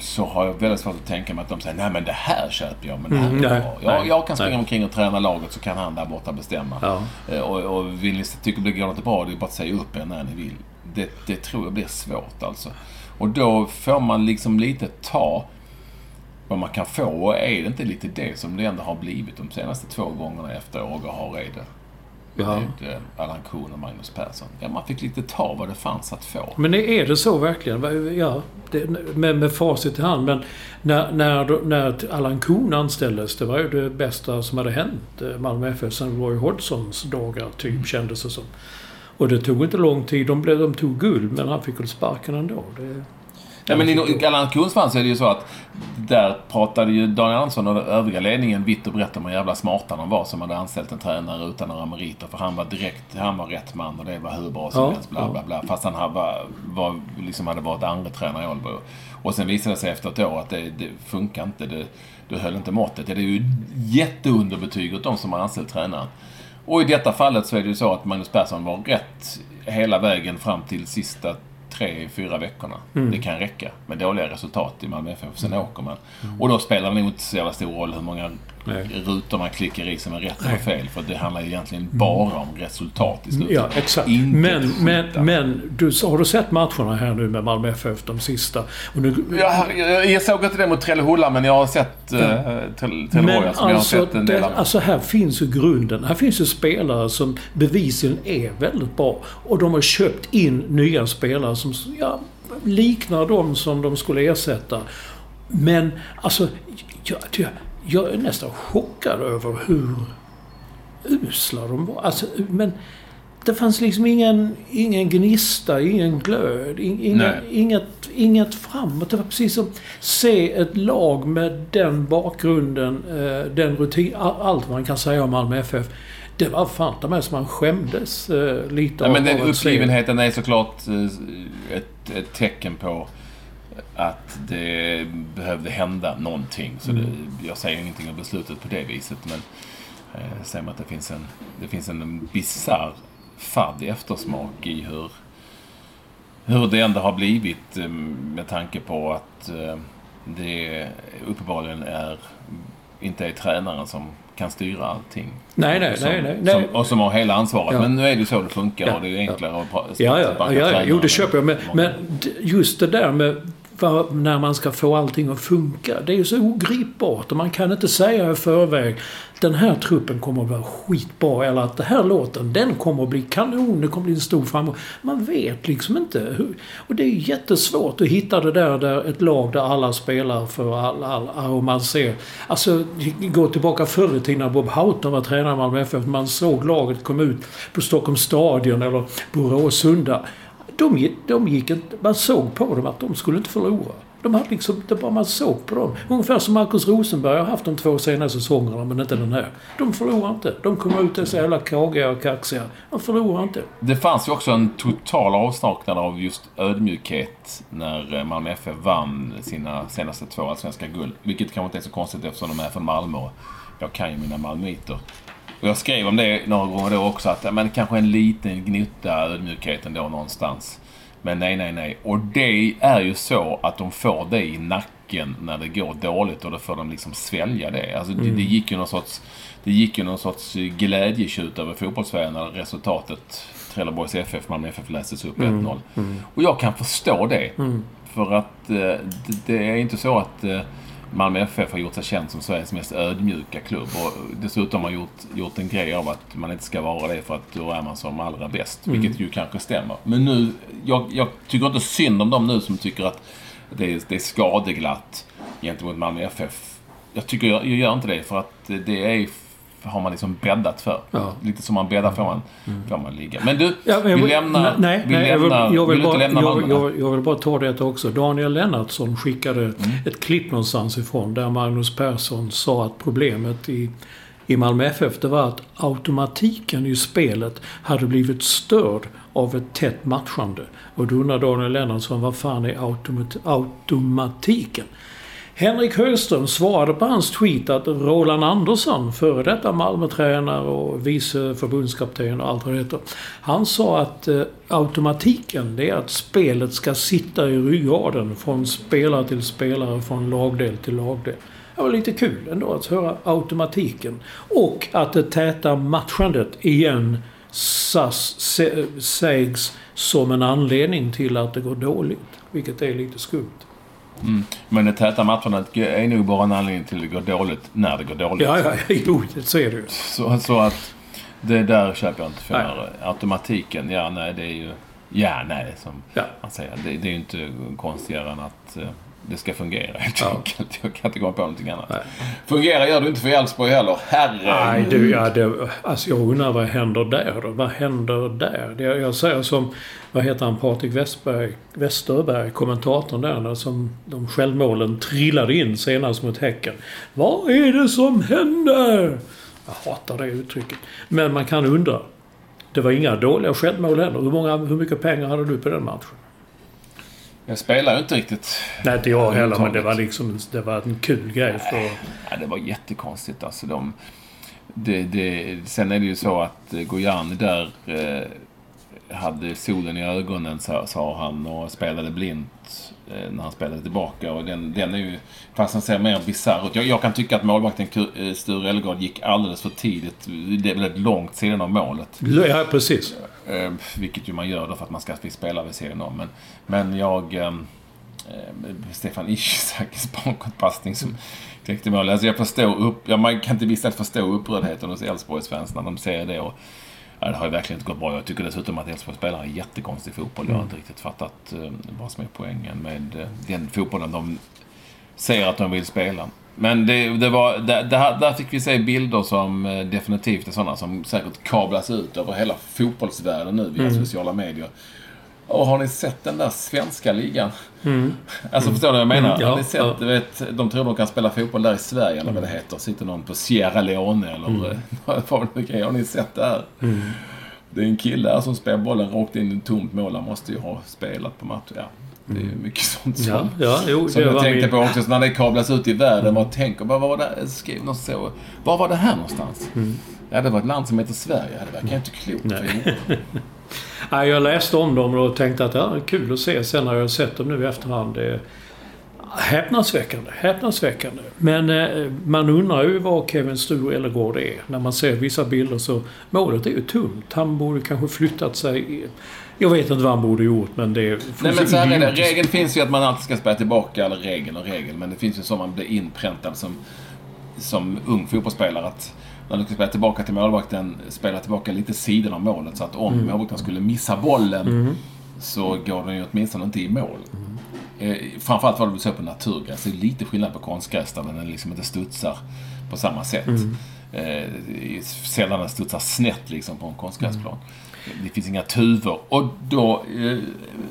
så har jag väldigt svårt att tänka mig att de säger nej men det här köper jag, men det här Mm, är nej, bra. Jag, nej, jag kan springa nej. omkring och träna laget så kan han där borta bestämma. Ja. Eh, Och, och vill ni tycker det går inte bra, det är bara att säga upp er när ni vill. Det, det tror jag blir svårt alltså. Och då får man liksom lite ta vad man kan få. Och är det inte lite det som det ändå har blivit de senaste två gångerna efter Åge Hareide? Ja. Med Allan Kuhn och Magnus Persson. Ja, man fick lite ta vad det fanns att få. Men är det så verkligen? Ja, det, med, med facit i hand. Men när, när, när Allan Kuhn anställdes, det var ju det bästa som hade hänt eh, Malmö FF sen Roy Hodgsons dagar, typ, kändes det som. Och det tog inte lång tid. De, blev, de tog guld, men han fick väl sparken ändå. Det, Ja, men i Kuhns fall så är det ju så att där pratade ju Daniel Andersson och den övriga ledningen vitt och brett om hur jävla smarta de var som hade anställt en tränare utan några meriter. För han var direkt, han var rätt man och det var hur bra som Ja, helst. Bla, bla, bla. Fast han hade, var, var, liksom hade varit andra tränare i Ålbo. Och sen visade det sig efter ett år att det, det funkar inte. Det, det höll inte måttet. Det är ju jätteunderbetyg åt de som har anställt tränaren. Och i detta fallet så är det ju så att Magnus Persson var rätt hela vägen fram till sista tre, fyra veckorna. Mm. Det kan räcka med dåliga resultat i Malmö FF. Sen åker man. Och då spelar det nog inte så jävla stor roll hur många Nej. rutor man klickar i som är rätt eller fel. För det handlar ju egentligen bara om resultat i slutet. Ja, exakt. Inte Men, men, men du, har du sett matcherna här nu med Malmö FF, de sista? Och nu, Jag, jag, jag såg inte det mot Trellehulla, men jag har sett uh, Trelleborg. Men Alltså, jag har alltså, sett en del det, av alltså här finns ju grunden. Här finns ju spelare som bevisligen är väldigt bra. Och de har köpt in nya spelare som ja, liknar de som de skulle ersätta. Men alltså, jag, jag, jag är nästan chockad över hur usla de var. Alltså, men det fanns liksom ingen, ingen gnista, ingen glöd, in, ingen, Nej. inget, inget framåt. Det var precis som se ett lag med den bakgrunden, eh, den rutin, all- allt man kan säga om Malmö FF. Det var fan ta med som man skämdes eh, lite men av den att se. uppgivenheten är såklart eh, ett, ett tecken på att det behövde hända någonting. Så det, jag säger ingenting om beslutet på det viset. Men eh, säger mig att det finns en, det finns en bizarr fadd eftersmak i hur, hur det ändå har blivit eh, med tanke på att eh, det uppenbarligen är, inte är tränaren som kan styra allting. Nej, nej, som, nej, nej, nej. Som, och som har hela ansvaret. Ja. Men nu är det så det funkar Ja, och det är enklare att pra- Ja, ja, ja, ja. Jo, det köper jag. Men, men just det där med vad, när man ska få allting att funka. Det är ju så ogripbart och man kan inte säga i förväg den här truppen kommer att vara skitbra eller att den här låten den kommer att bli kanon, det kommer att bli en stor framgång. Man vet liksom inte. Hur, och det är jättesvårt att hitta det där, där ett lag där alla spelar för alla, alla och man ser. Alltså, gå tillbaka förr i tiden när Bob Houghton var tränare i Malmö FF. Man såg laget komma ut på Stockholms stadion eller på Råsunda. De, de gick inte, man såg på dem att de skulle inte förlora. De hade liksom, det bara man såg på dem. Ungefär som Marcus Rosenberg har haft de två senaste säsongerna, men inte den här. De förlorar inte. De kommer ut och är så jävla kagiga och kaxiga. De förlorar inte. Det fanns ju också en total avsaknad av just ödmjukhet när eh, Malmö FF vann sina senaste två allsvenska guld. Vilket kanske inte är så konstigt eftersom de är från Malmö och jag kan ju mina malmöiter. Och jag skrev om det några gånger då också att men kanske en liten gnutta ödmjukhet ändå någonstans. Men nej, nej, nej. Och det är ju så att de får det i nacken när det går dåligt och då får de liksom svälja det. Alltså det, det gick ju någon sorts, det gick ju någon sorts glädjetjut över fotbollssverige när resultatet Trelleborgs FF, Malmö FF läses upp 1-0. Och jag kan förstå det. För att eh, det, det är inte så att eh, Malmö FF har gjort sig känd som Sveriges mest ödmjuka klubb. Och dessutom har gjort, gjort en grej av att man inte ska vara det för att då är man som allra bäst. Mm. Vilket ju kanske stämmer. Men nu, jag, jag tycker inte synd om dem nu som tycker att det är, det är skadeglatt gentemot Malmö FF. Jag tycker jag, jag gör inte det för att det är har man liksom bäddat för. Ja. Lite som man bäddar får man, får man ligga. Men du, Ja, men vill- lämnar... nej, vill, vill, vill bara, lämna jag, jag, jag vill bara ta detta också. Daniel Lennartsson skickade Mm. ett klipp någonstans ifrån där Magnus Persson sa att problemet i, i Malmö FF det var att automatiken i spelet hade blivit störd av ett tätt matchande. Och då undrar Daniel Lennartsson vad fan är automat, automatiken? Henrik Högström svarade på hans tweet att Roland Andersson, före detta Malmötränare och vice förbundskapten och allt vad det heter. Han sa att eh, automatiken, det är att spelet ska sitta i ryggraden från spelare till spelare, från lagdel till lagdel. Det var lite kul ändå att höra automatiken. Och att det täta matchandet igen sas, sägs som en anledning till att det går dåligt. Vilket är lite skumt. Men det täta matchandet är nog bara en anledning till att det går dåligt när det går dåligt. Ja, ja, jo, så är det ju. Så, så att det där köper jag inte för. Nej. Automatiken, ja nej det är ju... Ja nej som Ja. man säger. Det, det är ju inte konstigare än att eh, det ska fungera helt Ja. enkelt. Jag kan inte komma på någonting annat. Nej. Fungerar gör du inte för Elfsborg heller. Herre. Nej, du, ja, det, alltså jag undrar vad händer där då? Vad händer där? Det, jag säger som, vad heter han, Patrik Westberg, Westerberg, kommentatorn där, när som de självmålen trillade in senast mot Häcken. Vad är det som händer? Jag hatar det uttrycket. Men man kan undra. Det var inga dåliga självmål heller. Hur, många, hur mycket pengar hade du på den matchen? Jag spelar ju inte riktigt. Nej, inte jag heller, men det var liksom det var en kul grej för... Ja, det var jättekonstigt alltså. De, det, det, sen är det ju så att eh, Gojani där eh, hade solen i ögonen, sa, sa han, och spelade blint eh, när han spelade tillbaka. Och den, den är ju, fast han ser mer bisarr ut. Jag, jag kan tycka att målvakten eh, Sture Ellegård gick alldeles för tidigt. Det väldigt långt sidan av målet. Ja, precis. Eh, vilket ju man gör då för att man ska spela vid sidan om. Men, men jag... Eh, Stefan Ishizakis bakåtpassning som kläckte mål. Alltså jag förstår upp... Ja, man kan till viss del förstå upprördheten hos Elfsborgsfans när de ser det. Och, ja, det har ju verkligen inte gått bra. Jag tycker dessutom att Elfsborg spelar jättekonstig fotboll. Jag har inte riktigt fattat eh, vad som är poängen med eh, den fotbollen de säger att de vill spela. Men det, det var, där, där, där fick vi se bilder som eh, definitivt är sådana som säkert kablas ut över hela fotbollsvärlden nu via sociala medier. Och har ni sett den där svenska ligan? Alltså förstår du vad jag menar? Mm, ja, har ni sett, ja. du vet, de tror de kan spela fotboll där i Sverige eller vad det heter. Sitter någon på Sierra Leone eller Mm. vad det nu. Har ni sett det här? Det är en kille här som spelar bollen rakt in i ett tomt mål. Han måste ju ha spelat på match. Ja, det är mycket sånt som, Ja, ja, jo, som det jag var tänkte min... på också. Så när det kablas ut i världen. Man tänker, vad var det? Jag skrev något så. Var var det här någonstans? Ja, det var ett land som heter Sverige. Ja, Det verkar inte klokt. Nej. Jo. Nej, jag läste om dem och tänkte att ja, det kul att se. Sen har jag sett dem nu i efterhand. Det häpnadsväckande. Häpnadsväckande. Men eh, man undrar ju vad Kevin Sture Ellegård är. När man ser vissa bilder så... Målet är ju tunt. Han borde kanske flyttat sig... Jag vet inte vad han borde gjort men det. Nej men så här är det. Regeln finns ju att man alltid ska spela tillbaka. Eller regel och regel. Men det finns ju så man blir inpräntad som, som ung fotbollsspelare. Att när du ska spela tillbaka till målvakten, spela tillbaka lite sidan av målet. Så att om Mm. målvakten skulle missa bollen så går den ju åtminstone inte i mål. Eh, framförallt var det väl så på naturgräs. Det är lite skillnad på konstgräs där den liksom inte studsar på samma sätt. Mm. Eh, sällan den studsar snett liksom på en konstgräsplan. Det finns inga tuvor. Och då eh,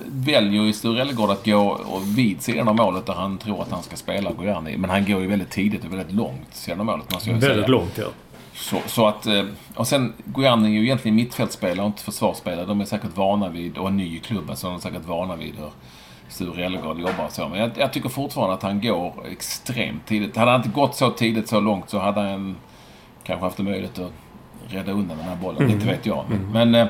väljer ju Sture Ellegård att gå vid sidan av målet där han tror att han ska spela Gojani. Men han går ju väldigt tidigt och väldigt långt sidan av målet måste jag säga. Väldigt långt ja. Så, så att, eh, och sen, Gojani är ju egentligen mittfältspelare och inte försvarsspelare. De är säkert vana vid, och är ny i klubben, så de är säkert vana vid hur Sture Ellegård jobbar så. Men jag, jag tycker fortfarande att han går extremt tidigt. Hade han inte gått så tidigt, så långt, så hade han kanske haft en möjlighet att rädda undan den här bollen. Inte vet jag. Men, men eh,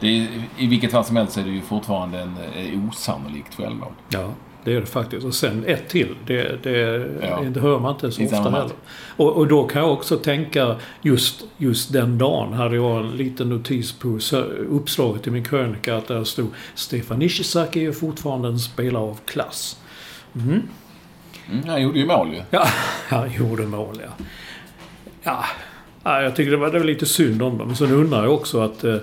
är, i vilket fall som helst så är det ju fortfarande en eh, osannolikt självmål. Ja, det är det faktiskt. Och sen ett till. Det, det, Ja. det hör man inte så ofta heller. Och, och då kan jag också tänka, just, just den dagen hade jag en liten notis på uppslaget i min krönika att där stod Stefan Ishizaki är fortfarande en spelare av klass. Mm. Mm, han gjorde ju mål ju. Ja, han gjorde mål ja. Ja, Ja, jag tycker det var, det var lite synd om dem. Men så undrar jag också att... Eh, eh,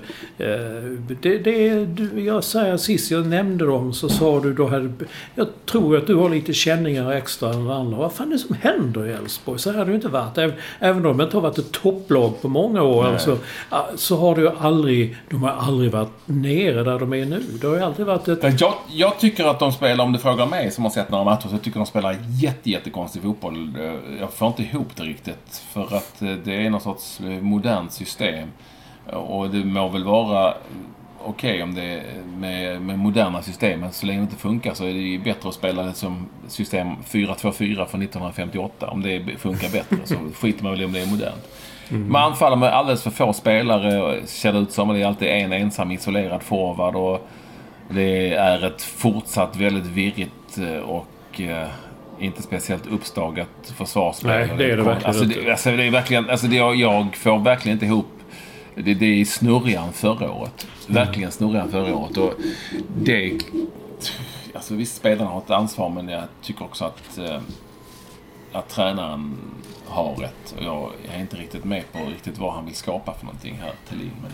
det, det, jag säger sist jag nämnde dem så sa du då hade... Jag tror att du har lite känningar extra än andra. Vad fan är det som händer i Elfsborg? Så här har det ju inte varit. Även, även om det inte har varit ett topplag på många år. Alltså, så har det ju aldrig... De har aldrig varit nere där de är nu. Det har ju alltid varit ett... Jag, jag tycker att de spelar, om du frågar mig som har sett några matcher, så jag tycker de spelar jätte, jättekonstig fotboll. Jag får inte ihop det riktigt. För att det är någon sorts modernt system. Och det må väl vara okej okay om det med, med moderna system, men så länge det inte funkar så är det ju bättre att spela det som system 4-2-4 från 1958. Om det funkar bättre så skiter man väl i om det är modernt. Mm. Man anfaller med alldeles för få spelare, ser det ut som. Det är alltid en ensam isolerad forward och det är ett fortsatt väldigt virrigt eh, och eh, inte speciellt uppstagat försvarsspel. Nej, det är det verkligen alltså, det, alltså, det är verkligen, alltså det, jag får verkligen inte ihop det, det är snurrigan förra året. Verkligen snurrigan förra året. Och det... Alltså visst, spelarna har ett ansvar men jag tycker också att, eh, att tränaren har rätt. Och jag är inte riktigt med på riktigt vad han vill skapa för någonting här, Thelin. Men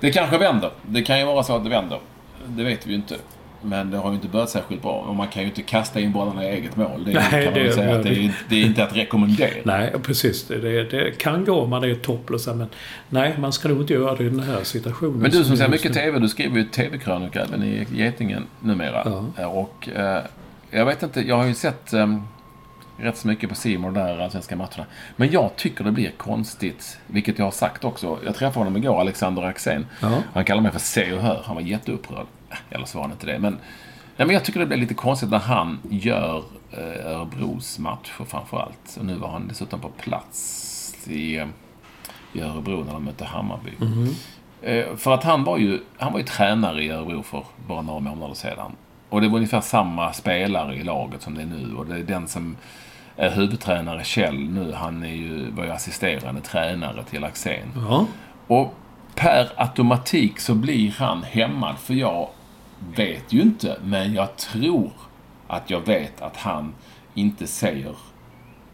det kanske vänder. Det kan ju vara så att det vänder. Det vet vi ju inte. Men det har ju inte börjat särskilt bra. Och man kan ju inte kasta in bollarna i eget mål. Det, Nej, kan man det, säga att det, är, det är inte att rekommendera. Nej, precis. Det, det kan gå om man är topplös. Men nej, man ska nog inte göra det i den här situationen. Men du som ser mycket TV, du skriver ju TV-krönika även i Getingen numera. Ja. Och eh, jag vet inte, jag har ju sett eh, rätt så mycket på Simon där, allsvenska matcherna. Men jag tycker det blir konstigt, vilket jag har sagt också. Jag träffade honom igår, Alexander Axén. Ja. Han kallar mig för Se och Hör. Han var jätteupprörd. Eller så var han inte det. Men, nej, men jag tycker det blir lite konstigt när han gör eh, Örebros matcher framförallt. Och nu var han dessutom på plats i, i Örebro när de mötte Hammarby. Mm -hmm. eh, för att han var, ju, han var ju tränare i Örebro för bara några månader sedan. Och det var ungefär samma spelare i laget som det är nu. Och det är den som är huvudtränare, Kjell, nu. Han är ju, var ju assisterande tränare till Axén. Ja. Och per automatik så blir han hämmad. För jag vet ju inte, men jag tror att jag vet att han inte säger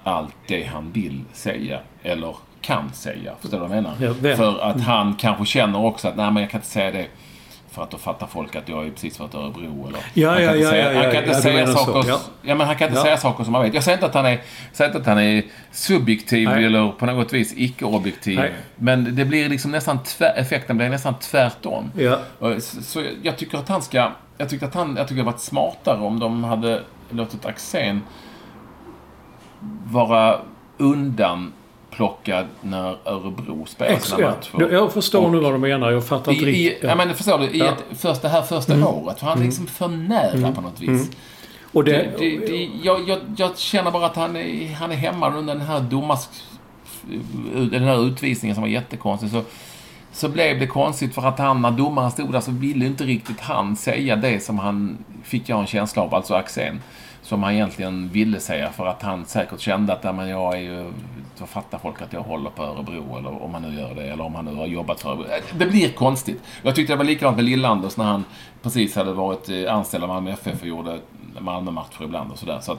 allt det han vill säga. Eller kan säga. Förstår du vad jag menar? För att han kanske känner också att, nej men jag kan inte säga det. För att då fattar folk att jag är precis varit Örebro eller... Ja, han kan ja, ja, ja, Han kan inte säga saker... Ja. ja. men han kan inte säga saker som man vet. Jag säger inte att han är, säger inte att han är subjektiv Nej. eller på något vis icke-objektiv. Men det blir liksom nästan tvär, effekten blir nästan tvärtom. Ja. Så, så jag tycker att han ska... Jag tycker att han... Jag tycker det varit smartare om de hade låtit Axén vara undan plockad när Örebro spelar sina matcher. Jag förstår och nu vad du menar. Jag fattar inte riktigt. Ja. men förstår du? I ja. ett, först, det här första mm. året. För han är mm. liksom för nära mm. på något vis. Mm. Och det, det, det, jag, jag, jag, känner bara att han är, han är hemma under den här domars... Den här utvisningen som var jättekonstig. Så, så blev det konstigt för att han, när domaren stod där så ville inte riktigt han säga det som han fick jag en känsla av, alltså Axén som han egentligen ville säga för att han säkert kände att ja, men jag är ju, då fattar folk att jag håller på Örebro eller om han nu gör det eller om han nu har jobbat för Örebro. Det blir konstigt. Jag tyckte det var likadant med Lillanders när han precis hade varit eh, anställd av Malmö FF och gjorde Malmö-matcher ibland och sådär. Så att,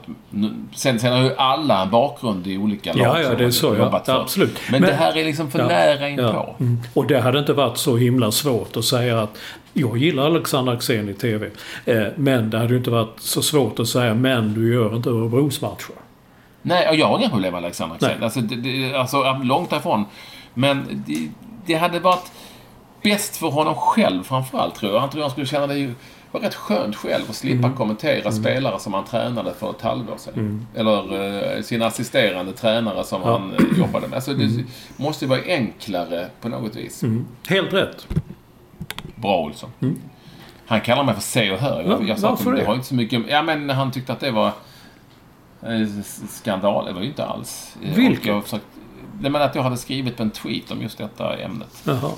sen, sen har ju alla en bakgrund i olika lag ja, ja, det är så, jobbat ja, för. Absolut. Men, Men, det här är liksom för ja, nära inpå. Ja. Mm. Och det hade inte varit så himla svårt att säga att jag gillar Alexander Axén i TV. Eh, men det hade ju inte varit så svårt att säga men du gör inte Örebros matcher. Nej, och jag har inga problem med Alexander Axén. Alltså, det, det, alltså, långt därifrån. Men det, det, hade varit bäst för honom själv framförallt tror jag. Han tror jag skulle känna det var rätt skönt själv att slippa mm. kommentera mm. spelare som han tränade för ett halvår sedan. Mm. Eller eh, sin assisterande tränare som ja. han eh, jobbade med. Alltså, det mm. måste ju vara enklare på något vis. Mm. Helt rätt. Bra Olsson. Mm. Han kallar mig för se och hör. Jag, jag sa att det har inte så mycket... Ja, men han tyckte att det var skandal. Det var ju inte alls. Vilket? Jag försökt, det men att jag hade skrivit på en tweet om just detta ämnet. Jaha.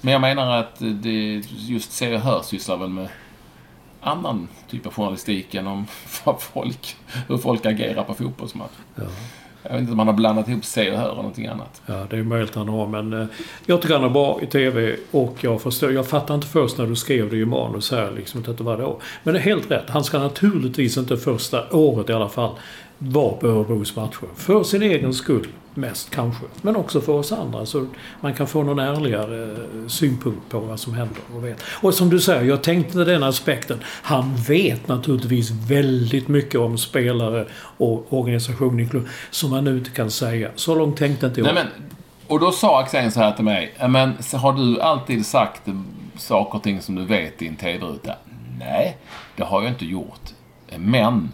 Men jag menar att det, just se och hör sysslar väl med annan typ av journalistik än om folk, hur folk agerar på fotbollsmatch. Ja. Jag vet inte om han har blandat ihop se och höra och någonting annat. Ja, det är möjligt han har, men eh, jag tycker han är bra i TV och jag förstår. Jag fattar inte först när du skrev det i manus här liksom att det var då. Men det är helt rätt. Han ska naturligtvis inte första året i alla fall vara på Örebros matcher. För sin egen skull mest kanske. Men också för oss andra så man kan få någon ärligare eh, synpunkt på vad som händer och vet. Och som du säger, jag tänkte den aspekten. Han vet naturligtvis väldigt mycket om spelare och organisation i klubben som han nu inte kan säga. Så långt tänkte inte jag. Nej, men, och då sa Axén så här till mig. Men har du alltid sagt eh, saker och ting som du vet i en TV-ruta? Nej, det har jag inte gjort. Men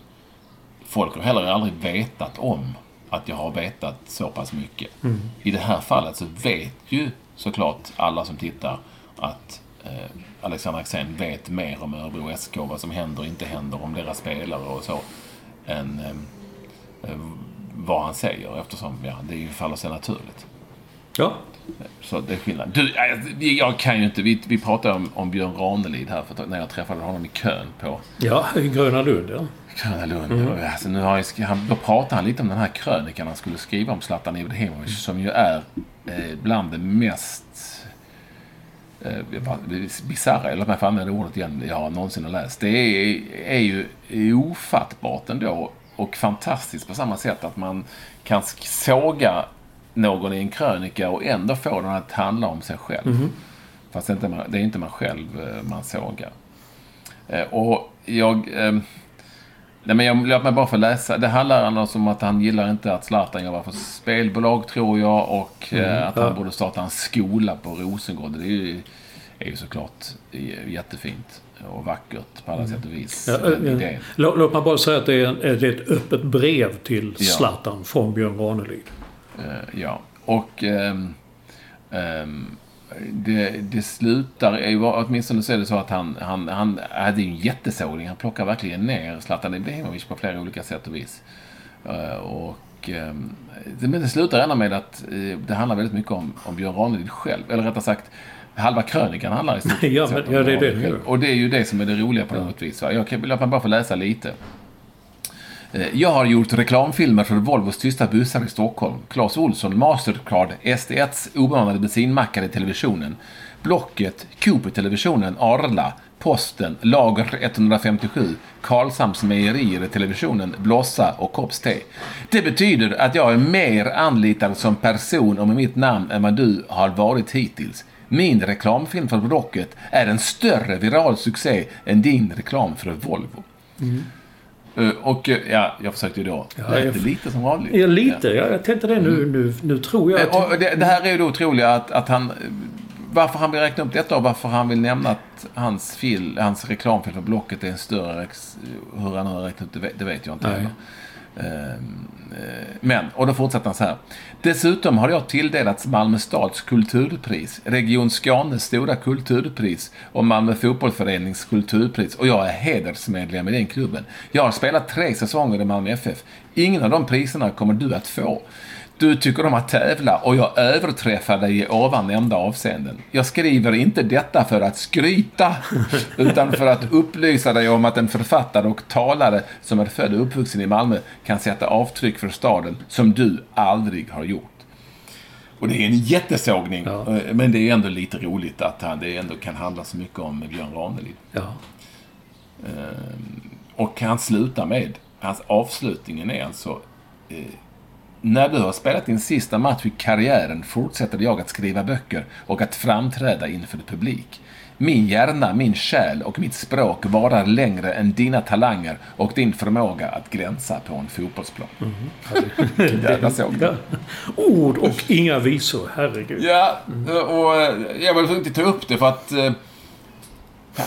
folk har heller aldrig vetat om att jag har vetat så pass mycket. I det här fallet så vet ju såklart alla som tittar att eh, Alexander Axén vet mer om Örebro SK, vad som händer och inte händer, om deras spelare och så, än eh, eh, vad han säger eftersom ja, det faller sig naturligt. Ja. Så det är skillnad. Du, jag, jag kan ju inte... Vi, vi pratade om, om Björn Ranelid här för, när jag träffade honom i kön på Ja, i Gröna Lund ja. Gröna Lund. Alltså, nu har jag, han, då pratade han lite om den här krönikan han skulle skriva om Zlatan Ibrahimovic som ju är eh, bland det mest eh, bisarra, eller om jag får använda ordet igen, jag har någonsin har läst. Det är, är ju ofattbart ändå och fantastiskt på samma sätt att man kan såga någon i en krönika och ändå få den att handla om sig själv. Fast det är, inte man, det är inte man själv eh, man sågar. Eh, Och jag... Nej, men jag, låt mig bara få läsa. Det handlar alltså om att han gillar inte att Zlatan jobbar för spelbolag, tror jag. Och eh, att han borde starta en skola på Rosengård. Det är ju, är ju såklart eh, jättefint och vackert på alla sätt och vis. Ja, den eh, låt, låt mig bara säga att det är, en, det är ett öppet brev till Ja. Zlatan från Björn Ranelid. Ja, och ehm, ehm, det, det slutar, åtminstone så är det så att han, han, han hade ju en jättesågning. Han plockar verkligen ner Zlatan Ibrahimovic på flera olika sätt och vis. Eh, och, ehm, men det slutar ändå med att eh, det handlar väldigt mycket om, om Björn Ranelid själv. Eller rättare sagt, halva krönikan handlar i stort Ja, sett om ja, det det det. Och det är ju det som är det roliga på något vis. va. Jag kan, låt mig bara få läsa lite. Eh, jag har gjort reklamfilmer för Volvos tysta bussar i Stockholm. Clas Ohlson, Mastercard, SD1s obemannade bensinmackar i televisionen. Blocket, Coop i televisionen, Arla, Posten, Lager 157, Karlshamns mejerier i televisionen, Blossa och Kopps te. Det betyder att jag är mer anlitad som person och med mitt namn än vad du har varit hittills. Min reklamfilm för Blocket är en större viral succé än din reklam för Volvo. Mm. Och eh, ja, jag försökte ju då. Ja, jag- lite som vanligt. Ja, lite. Ja, jag tänkte det nu. Nu, nu tror jag Eh, att... Och det, det här är ju det otroliga att, att han... Varför han vill räkna upp detta och varför han vill nämna att hans, fil, hans reklamfilm för Blocket är en större... Hur han har räknat upp det, det vet jag inte Nej. heller. Ehm, eh, men, och då fortsätter han så här. Dessutom har jag tilldelats Malmö stads kulturpris, Region Skånes stora kulturpris och Malmö fotbollsförenings kulturpris och jag är hedersmedlem i den klubben. Jag har spelat tre säsonger i Malmö FF. Ingen av de priserna kommer du att få. Du tycker om att tävla och jag överträffar dig i ovan nämnda avseenden. Jag skriver inte detta för att skryta, utan för att upplysa dig om att en författare och talare som är född och uppvuxen i Malmö kan sätta avtryck för staden som du aldrig har gjort. Och det är en jättesågning, Ja. eh, men det är ändå lite roligt att han, det ändå kan handla så mycket om Björn Ranelid. Ja. Och han slutar med, hans avslutningen är alltså eh, När du har spelat din sista match i karriären fortsätter jag att skriva böcker och att framträda inför publik. Min hjärna, min själ och mitt språk varar längre än dina talanger och din förmåga att gränsa på en fotbollsplan. Jävla sågning. Ja. Ord och inga visor. Herregud. Ja, och eh, jag vill inte ta upp det för att... eh, ja.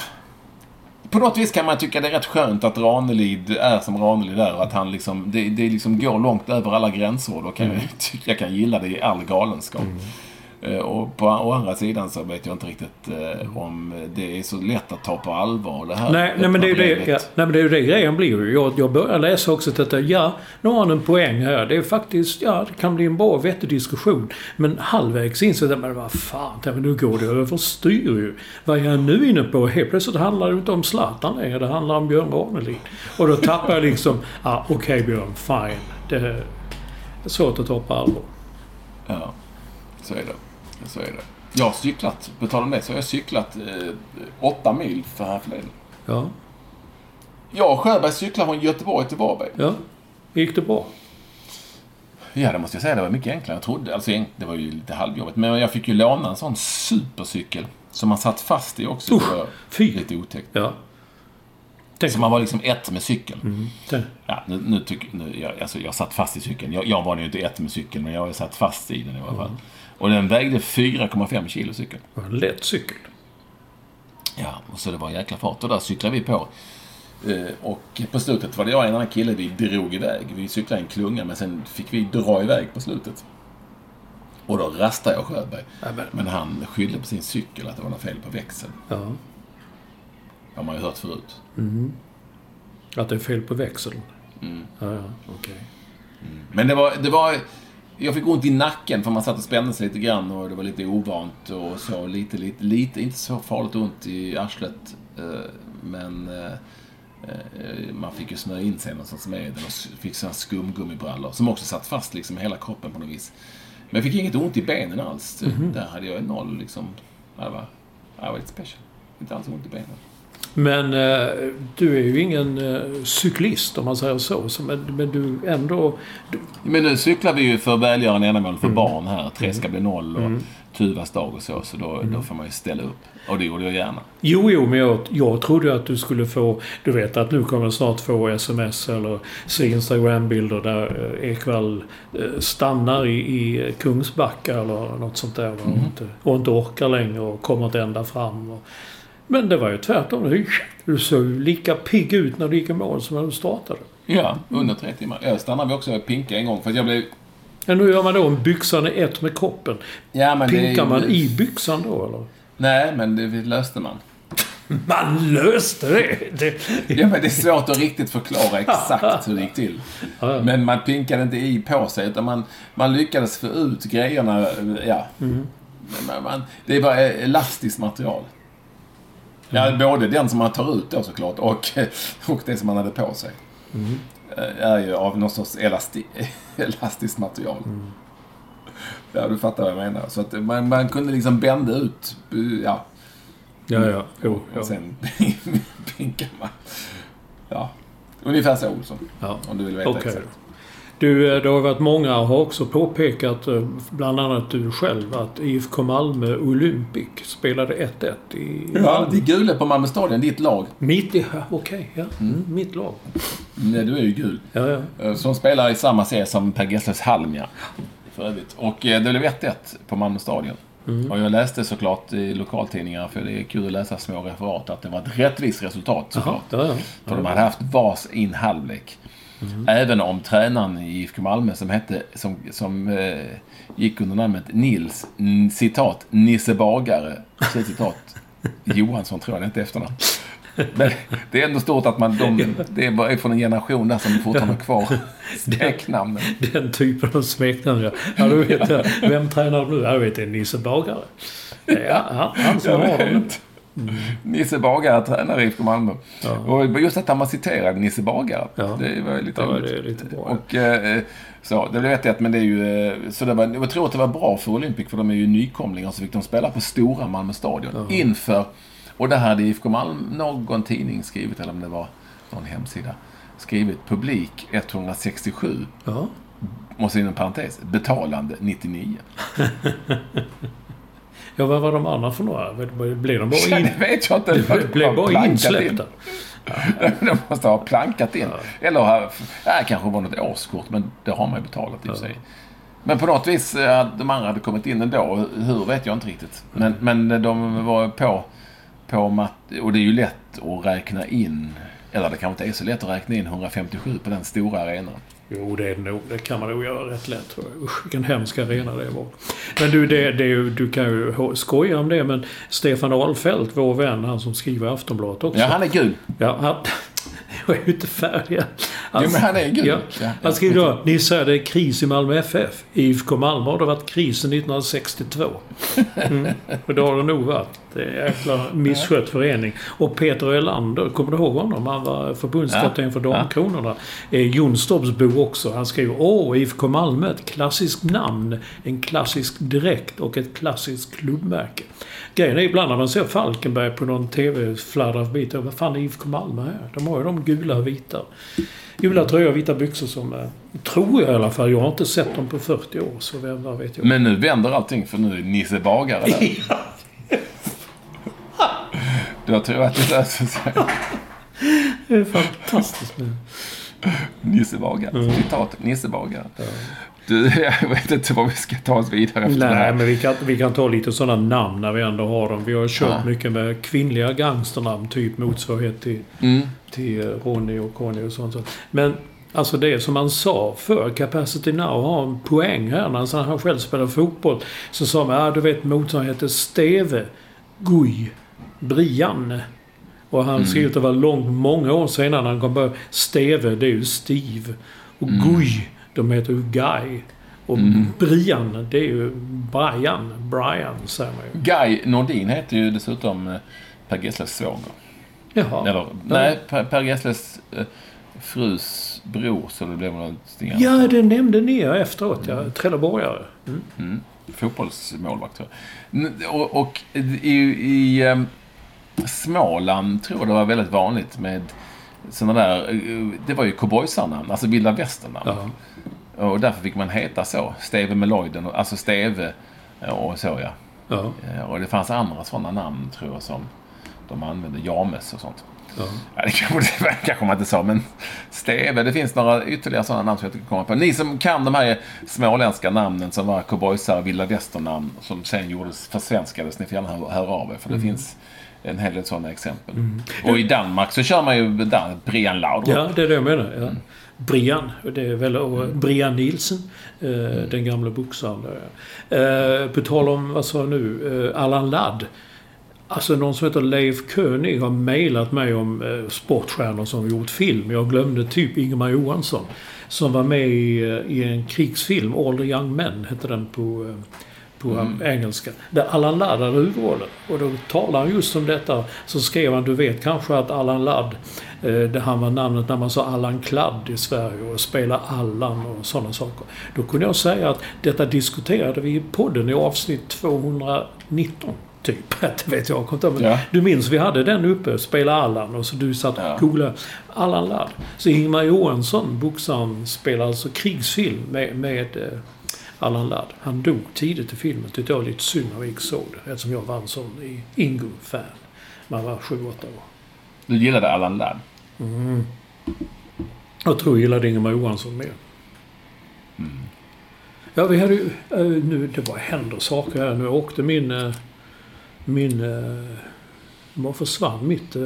På något vis kan man tycka det är rätt skönt att Ranelid är som Ranelid är att han liksom, det, det liksom går långt över alla gränser och då kan jag tycka jag kan gilla det i all galenskap. Eh, Och på å andra sidan så vet jag inte riktigt eh, om det är så lätt att ta på allvar det här. Nej, nej, men det är det, ja, nej, men det är ju det grejen blir ju. Jag, jag börjar läsa också att detta, ja, nu har han en poäng här. Det är faktiskt, ja, det kan bli en bra vettig diskussion. Men halvvägs in så är det, men vad fan, men nu går det överstyr ju. Vad är jag nu inne på? Helt plötsligt handlar det inte om Zlatan längre. Det handlar om Björn Ranelid. Och då tappar jag liksom, ja, okej Björn, fine. Det, svårt att ta på allvar. Ja, så är det. Så är det. Jag har cyklat, på tal om det, så har jag cyklat eh, åtta mil för härförleden. Ja. Jag och Sjöberg cyklade från Göteborg till Varberg. Ja. Gick det bra? Ja, det måste jag säga. Det var mycket enklare än jag trodde. Alltså, det var ju lite halvjobbigt. Men jag fick ju låna en sån supercykel. Som man satt fast i också. Usch, det var fy. lite otäckt. Ja. Tänk Så man var liksom ett med cykeln. Tänk. Ja, nu, nu tycker, nu, jag, alltså, jag satt fast i cykeln. Jag, jag var ju inte ett med cykeln, men jag satt fast i den i alla fall. Och den vägde 4,5 kilo cykeln. En lätt cykel. Ja, och så det var en jäkla fart. Och där cyklade vi på. Eh, Och på slutet var det jag och en annan kille vi drog iväg. Vi cyklade en klunga, men sen fick vi dra iväg på slutet. Och då rastade jag Sjöberg. Ja, men- han skyllde på sin cykel att det var något fel på växeln. Ja. Det har man ju hört förut. Att det är fel på växeln. Mm. Ja, ja. Okej. Men det var, det var... Jag fick ont i nacken för man satt och spände sig lite grann och det var lite ovant och så. Lite, lite, lite, inte så farligt ont i arslet. eh, Men eh, eh, man fick ju smörja in sig någon sorts medel och fick sådana skumgummibrallor som också satt fast liksom i hela kroppen på något vis. Men jag fick inget ont i benen alls. Där hade jag noll liksom. Det var, det var lite special. Inte alls ont i benen. Men eh, du är ju ingen eh, cyklist om man säger så. så men, men du ändå... Du, Men nu cyklar vi ju för välgörande ändamål för barn här. Tre ska bli noll och Tuvas dag och så. Så då, då får man ju ställa upp. Och det gjorde jag gärna. jo, jo, men jag, jag trodde att du skulle få... Du vet att nu kommer jag snart få sms eller se Instagram-bilder där eh, Ekwall eh, stannar i, i Kungsbacka eller något sånt där. Och, inte, och inte orkar längre och kommer inte ända fram. Och, men det var ju tvärtom. Du- såg lika pigg ut när du gick i mål som när du startade. Ja, under tre timmar. Jag stannade vi också och pinka en gång för att jag blev... Men hur gör man då om byxan är ett med kroppen? Ja, men det Pinkar ju- man i byxan då eller? Nej, men det löste man. Man löste det! det Ja, men det är svårt att riktigt förklara exakt hur det gick till. Ja, ja. Men man pinkade inte i på sig, utan man, man lyckades få ut grejerna. Ja. Mm. Men Man, det var elastiskt material. Ja, både den som man tar ut då såklart och, och det som man hade på sig. Mm. Är ju av någon sorts elasti, elastiskt material. Mm. Ja, du fattar vad jag menar. Så att man, man kunde liksom bända ut, ja. ja, ja. Jo, ja. Och sen pinkar man. Ja, ungefär så Olsson. ja. Om du vill veta Okej. exakt. Du, eh, det har varit många har också påpekat, eh, bland annat du själv, att IFK Malmö Olympic spelade 1-1 i... Ja, det är gula på Malmö stadion, ditt lag. Mitt ja, Okej, ja. Mm, mitt lag. Nej, du är ju gul. Ja, ja. Eh, Som spelar i samma serie som Per Gessles Halmia. För övrigt. Och det blev 1-1 på Malmö stadion. Och jag läste såklart i lokaltidningar, för det är kul att läsa små referat, att det var ett rättvist resultat såklart. ja, ja. För de hade haft vars in halvlek. Även om tränaren i IFK Malmö som hette, som, som eh, gick under namnet Nils, citat, Nisse Bagare, citat, Johansson tror jag det är inte efternamn. Men det är ändå stort att man, de, det är bara från en generation där som fortfarande har kvar smeknamnen. Den typen av smeknamn, ja. ja du vet, ja. vem tränar du nu? Jag vet, det är Nisse Bagare. Ja, han, han som har dem. Vet. Nisse Bagare tränar IFK Malmö. Ja. Och just att man citerade Nisse Bagare. Ja. Det var lite Ja, det är lite bra. Och, eh, så, det blev ett, men det är ju... eh, Så det var, jag tror att det var bra för Olympic, för de är ju nykomlingar, så fick de spela på stora Malmö stadion. Inför... Och det hade IFK Malmö, någon tidning skrivit, eller om det var någon hemsida, skrivit publik 167, Ja. och så inom parentes, betalande 99. ja, vad var de andra för några? Blev de bara Ja, in... det vet jag inte. Det blev bara Plankat in. insläppta. De måste ha plankat in. Eller ha, ja, kanske var något årskort, men det har man ju betalat i och för sig. Men på något vis, de andra hade kommit in ändå. Hur vet jag inte riktigt. Men, men de var på, på matt... Och det är ju lätt att räkna in, eller det kanske inte är så lätt att räkna in 157 på den stora arenan. Jo, det är det nog. Det kan man nog göra rätt lätt tror jag. Usch, vilken hemsk arena det var. Men du, det, det, du kan ju skoja om det, men Stefan Ahlfeldt, vår vän, han som skriver Aftonbladet också. Ja, han är gul. Ja, han, Jag är ju inte färdig än. Jo, men han är gud. Ja. Ja, Han skriver då, ni säger det är kris i Malmö FF. I IFK Malmö har det varit kris sedan 1962. Mm. Och det har det nog varit. Det är en jäkla misskött förening. Och Peter Elander, kommer du ihåg honom? Han var förbundskapten Ja. för Damkronorna. Ja. Jonstorpsbo också. Han skriver Åh, IFK Malmö, ett klassiskt namn, en klassisk dräkt och ett klassiskt klubbmärke. Grejen är ibland när man ser Falkenberg på någon TV-fladdra förbi. då, Vad fan är IFK Malmö här? De har ju de gula och vita. Gula tröjor och vita byxor som... eh, Tror jag i alla fall. Jag har inte sett dem på 40 år. Så vem vet jag. Men nu vänder allting för nu är Nisse Bagare där. Du har tur att det löser sig. Det är fantastiskt nu. Nisse Bagare. Citat Nisse Bagare. Du, jag vet inte vad vi ska ta oss vidare efter det Nej, här. men vi kan, vi kan ta lite sådana namn när vi ändå har dem. Vi har kört Ja. mycket med kvinnliga gangsternamn. Typ motsvarighet till, Mm. till eh, Ronny och Conny och sånt. Men alltså det som man sa för Capacity Now har en poäng här. När han själv spelade fotboll så sa man, ja du vet motsvarigheten Steve, Guy, Brian. Och han Mm. skrev att det var långt, många år senare när han kom på Steve, det är ju Steve. Och Mm. Guy, de heter ju Guy. Och Brian, det är ju Brian. Brian säger man ju. Guy Nordin heter ju dessutom eh, Per Gessles svåger. Jaha. Eller, nej, Per, Gessles eh, frus bror, så det blev något sting. Ja, det nämnde ni ja, efteråt ja. Trelleborgare. Mm. Mm. Fotbollsmålvakt, tror jag. Och, och i, i ehm, Småland tror jag det var väldigt vanligt med sådana där... eh, Det var ju cowboysarnamn, alltså vilda västern-namn. Ja. Och därför fick man heta så. Steve Meloiden, alltså Steve eh, och så ja. Ja. Eh, Och det fanns andra sådana namn tror jag som de använde. James och sånt. Ja. Ja, det kanske, man inte sa, men Steve. Det finns några ytterligare sådana namn som jag inte kan komma på. Ni som kan de här småländska namnen som var cowboysar och vilda västern-namn som sen gjordes försvenskades. Ni får gärna höra, av er, för det finns en hel del sådana exempel. Och i Danmark så kör man ju Dan, Brian Laudrup. ja, det är det jag menar. Ja. Brian, och det är väl och Brian Nielsen, eh, den gamla boxaren. Eh, på tal om, vad sa jag nu, eh, Allan Ladd. Alltså någon som heter Leif König har mejlat mig om eh, sportstjärnor som gjort film. Jag glömde typ Ingemar Johansson. Som var med i, eh, i en krigsfilm, All the Young Men hette den på, eh, på engelska. Där Allan Ladd hade huvudrollen. Och då talar han just om detta. Så skrev han, du vet kanske att Allan Ladd, eh, det han var namnet när man sa Allan Kladd i Sverige och spela Allan och sådana saker. Då kunde jag säga att detta diskuterade vi i podden i avsnitt 219. Typ. Det vet jag inte. Men Ja. Du minns vi hade den uppe, spela Allan och så du satt och Ja. googlade Allan Ladd. Så Ingmar Johansson, boxaren, spelar alltså krigsfilm med, med eh, Allan Ladd. Han dog tidigt i filmen. Tyckte jag var lite synd när vi gick såg det. Eftersom jag var en sån Ingo-fan. Man var 7-8 år. Du gillade Allan Ladd. Jag tror jag gillade Ingemar Johansson mer. Ja, vi hade ju... eh, Nu, det bara händer saker här. Nu åkte min... Min... eh, Var försvann mitt eh,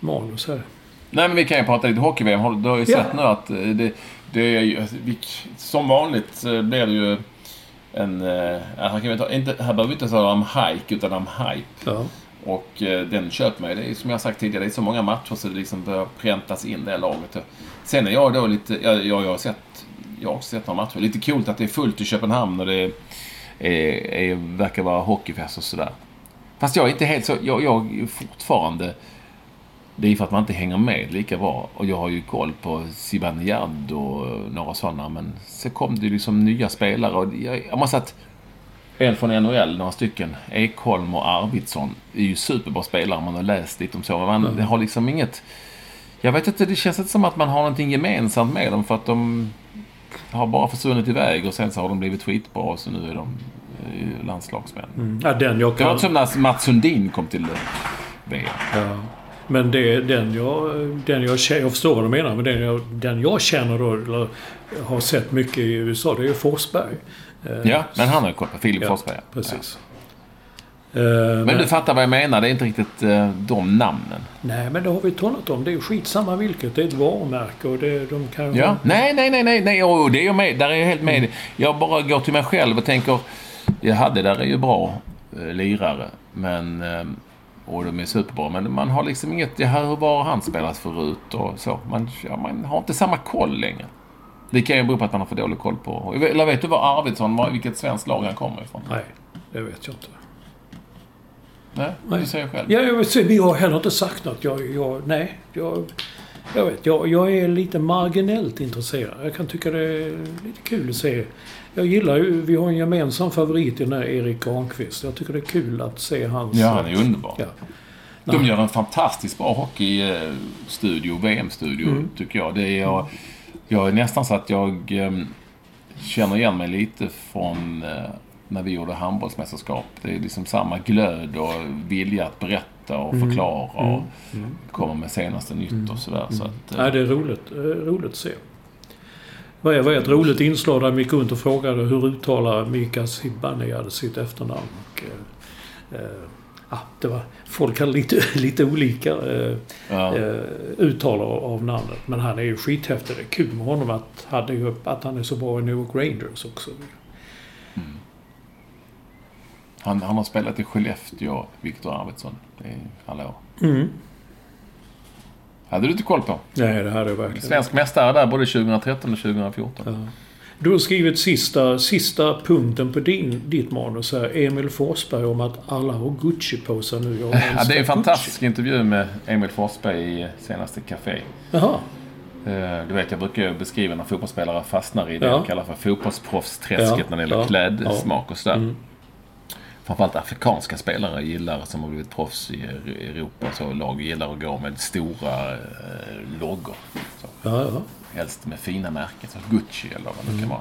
manus här? Nej, men vi kan ju prata lite hockey-VM. Du har ju Ja. sett nu att eh, det, det är ju... alltså, Som vanligt blir det ju en... Här, kan vi ta, inte, här behöver vi inte tala om hike, utan om hype. Ja. Och den köper mig. Det är som jag sagt tidigare, det är så många matcher så det liksom börjar präntas in det laget. Sen är jag då lite... Jag, jag, jag har sett... Jag har också sett några matcher. Lite coolt att det är fullt i Köpenhamn och det är, är, är, verkar vara hockeyfest och sådär. Fast jag är inte helt så... Jag, jag fortfarande... Det är för att man inte hänger med lika bra. Och jag har ju koll på Zibanejad och några sådana. Men så kom det ju liksom nya spelare. Och jag, jag måste att en från NHL, några stycken. Ekholm och Arvidsson är ju superbra spelare. Man har läst lite om så. Men man har liksom inget... Jag vet inte, det känns inte som att man har någonting gemensamt med dem. För att de har bara försvunnit iväg och sen så har de blivit skitbra. Och så nu är de eh, landslagsmän. ja, den jag Det var kan... som när Mats Sundin kom till eh, VM. Ja. Men det, den jag, den jag jag förstår vad du menar, men den jag, den jag känner då, eller har sett mycket i USA, det är ju Forsberg. Eh, Ja, men han har ju koll på Filip ja, Forsberg. ja. Precis. Eh, Men men, du fattar vad jag menar. Det är inte riktigt eh, de namnen. nej, men det har vi talat om. Det är ju skitsamma vilket. Det är ett varumärke och det, de kan Ja. ha- Nej, nej, nej, nej, nej. Och det är jag med. Där är jag helt med. Jag bara går till mig själv och tänker, jag hade där är ju bra eh, lirare. Men eh, och de är superbra. Men man har liksom inget, det här var han spelat förut och så. Man, ja, man har inte samma koll längre. Det kan ju bero på att man har för dålig koll på... Eller vet du vad Arvidsson, var- vilket svenskt lag han kommer ifrån? Nej, det vet jag inte. Nej, Nej. du säger själv. Ja, jag se, vi har heller inte sagt något. Jag, jag, nej, jag, jag vet. Jag, jag är lite marginellt intresserad. Jag kan tycka det är lite kul att se. Jag gillar ju... Vi har en gemensam favorit i den här Erik Granqvist. Jag tycker det är kul att se hans... Ja, han är underbar. Ja. De gör en fantastiskt bra hockeystudio, VM-studio, Mm. tycker jag. Det är jag, jag är nästan så att jag eh, känner igen mig lite från eh, när vi gjorde handbollsmästerskap. Det är liksom samma glöd och vilja att berätta och Mm. förklara och komma med senaste nytt och sådär. Så att, eh, Nej, det är roligt, eh, roligt att se. Vad är, vad är ett roligt inslag där vi gick runt och frågade hur uttalar Mika Zibanejad sitt efternamn? Och, eh, eh, ah, det var, folk hade lite, lite olika eh, ja. eh, uttal av, av namnet. Men han är ju skithäftig. Det är kul med honom att, hade ju, att han är så bra i New York Rangers också. Han, han har spelat i Skellefteå, Viktor Arvidsson. Det är, hallå. Mm. Hade du inte koll på? Nej, det hade jag verkligen. Svensk mästare där både 2013 och 2014. Ja. Du har skrivit sista, sista punkten på din, ditt manus här. Emil Forsberg om att alla har Gucci på sig nu. Jag Ja, det är en fantastisk Gucci. intervju med Emil Forsberg i senaste Café. Jaha. Eh, Du vet, jag brukar beskriva när fotbollsspelare fastnar i det Ja. jag kallar för fotbollsproffsträsket Ja, när det gäller ja, klädsmak och sådär. Mm. Framförallt afrikanska spelare gillar, som har blivit proffs i Europa, så lag gillar att gå med stora eh, loggor. Så. Ja, ja. Helst med fina märken, som Gucci eller vad det kan vara.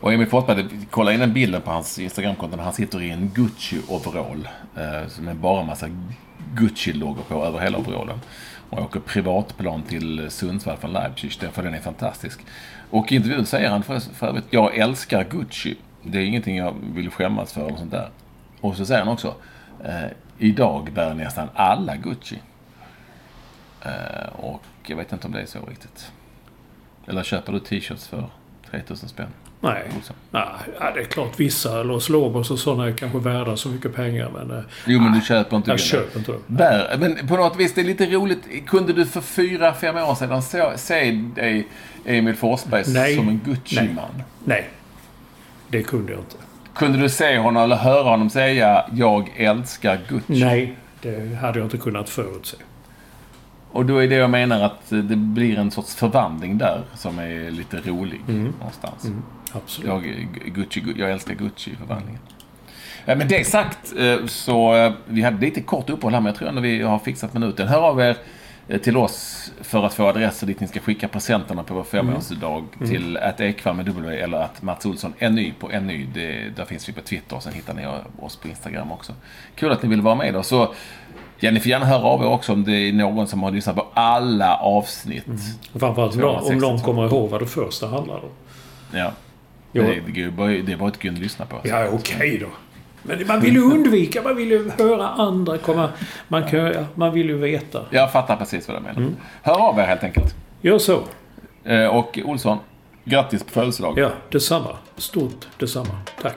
Och Emil Forsberg, kolla in den bilden på hans Instagramkonto när han sitter i en Gucci-overall. Eh, med bara massa Gucci-loggor på över hela overallen. Och åker privatplan till Sundsvall från Leipzig, därför den är fantastisk. Och i intervjun säger han för, för övrigt, jag älskar Gucci. Det är ingenting jag vill skämmas för eller sånt där. Och så säger han också, eh, idag bär nästan alla Gucci. Eh, och jag vet inte om det är så riktigt. Eller köper du t-shirts för 3000 spänn? Nej. Olsson? Nej, det är klart vissa Los Lobos och sådana är kanske värda så mycket pengar. Men eh, Jo, men du köper inte jag det. köper inte dem. Bär. Men på något vis, det är lite roligt. Kunde du för fyra, fem år sedan se, se dig, Emil Forsberg, Nej. som en Gucci-man? Nej. Det kunde jag inte. Kunde du se honom eller höra honom säga “Jag älskar Gucci”? Nej, det hade jag inte kunnat förutse. Och då är det jag menar att det blir en sorts förvandling där som är lite rolig någonstans. Absolut. Jag, Gucci, jag älskar Gucci-förvandlingen. Men det sagt eh, så, eh, vi hade lite kort uppehåll här, men jag tror ändå vi har fixat minuten. Hör av er till oss för att få adresser dit ni ska skicka presenterna på vår femårsdag till att Ekvall med W eller att Mats Olsson NY på NY. Det, där finns vi på Twitter och sen hittar ni oss på Instagram också. Kul att ni vill vara med då. Så, ja, ni får gärna höra av er också om det är någon som har lyssnat på alla avsnitt. Framförallt om någon- om 262. någon kommer ihåg vad det första handlade om. Ja. Det, det, är det är bara ett att lyssna på. Ja, okej då. Men man vill ju undvika, man vill ju höra andra komma... Man, kan, man vill ju veta. Jag fattar precis vad du menar. Hör av er helt enkelt. Gör så. Eh, Och Olsson, grattis på födelsedag. Ja, detsamma. Stort detsamma. Tack.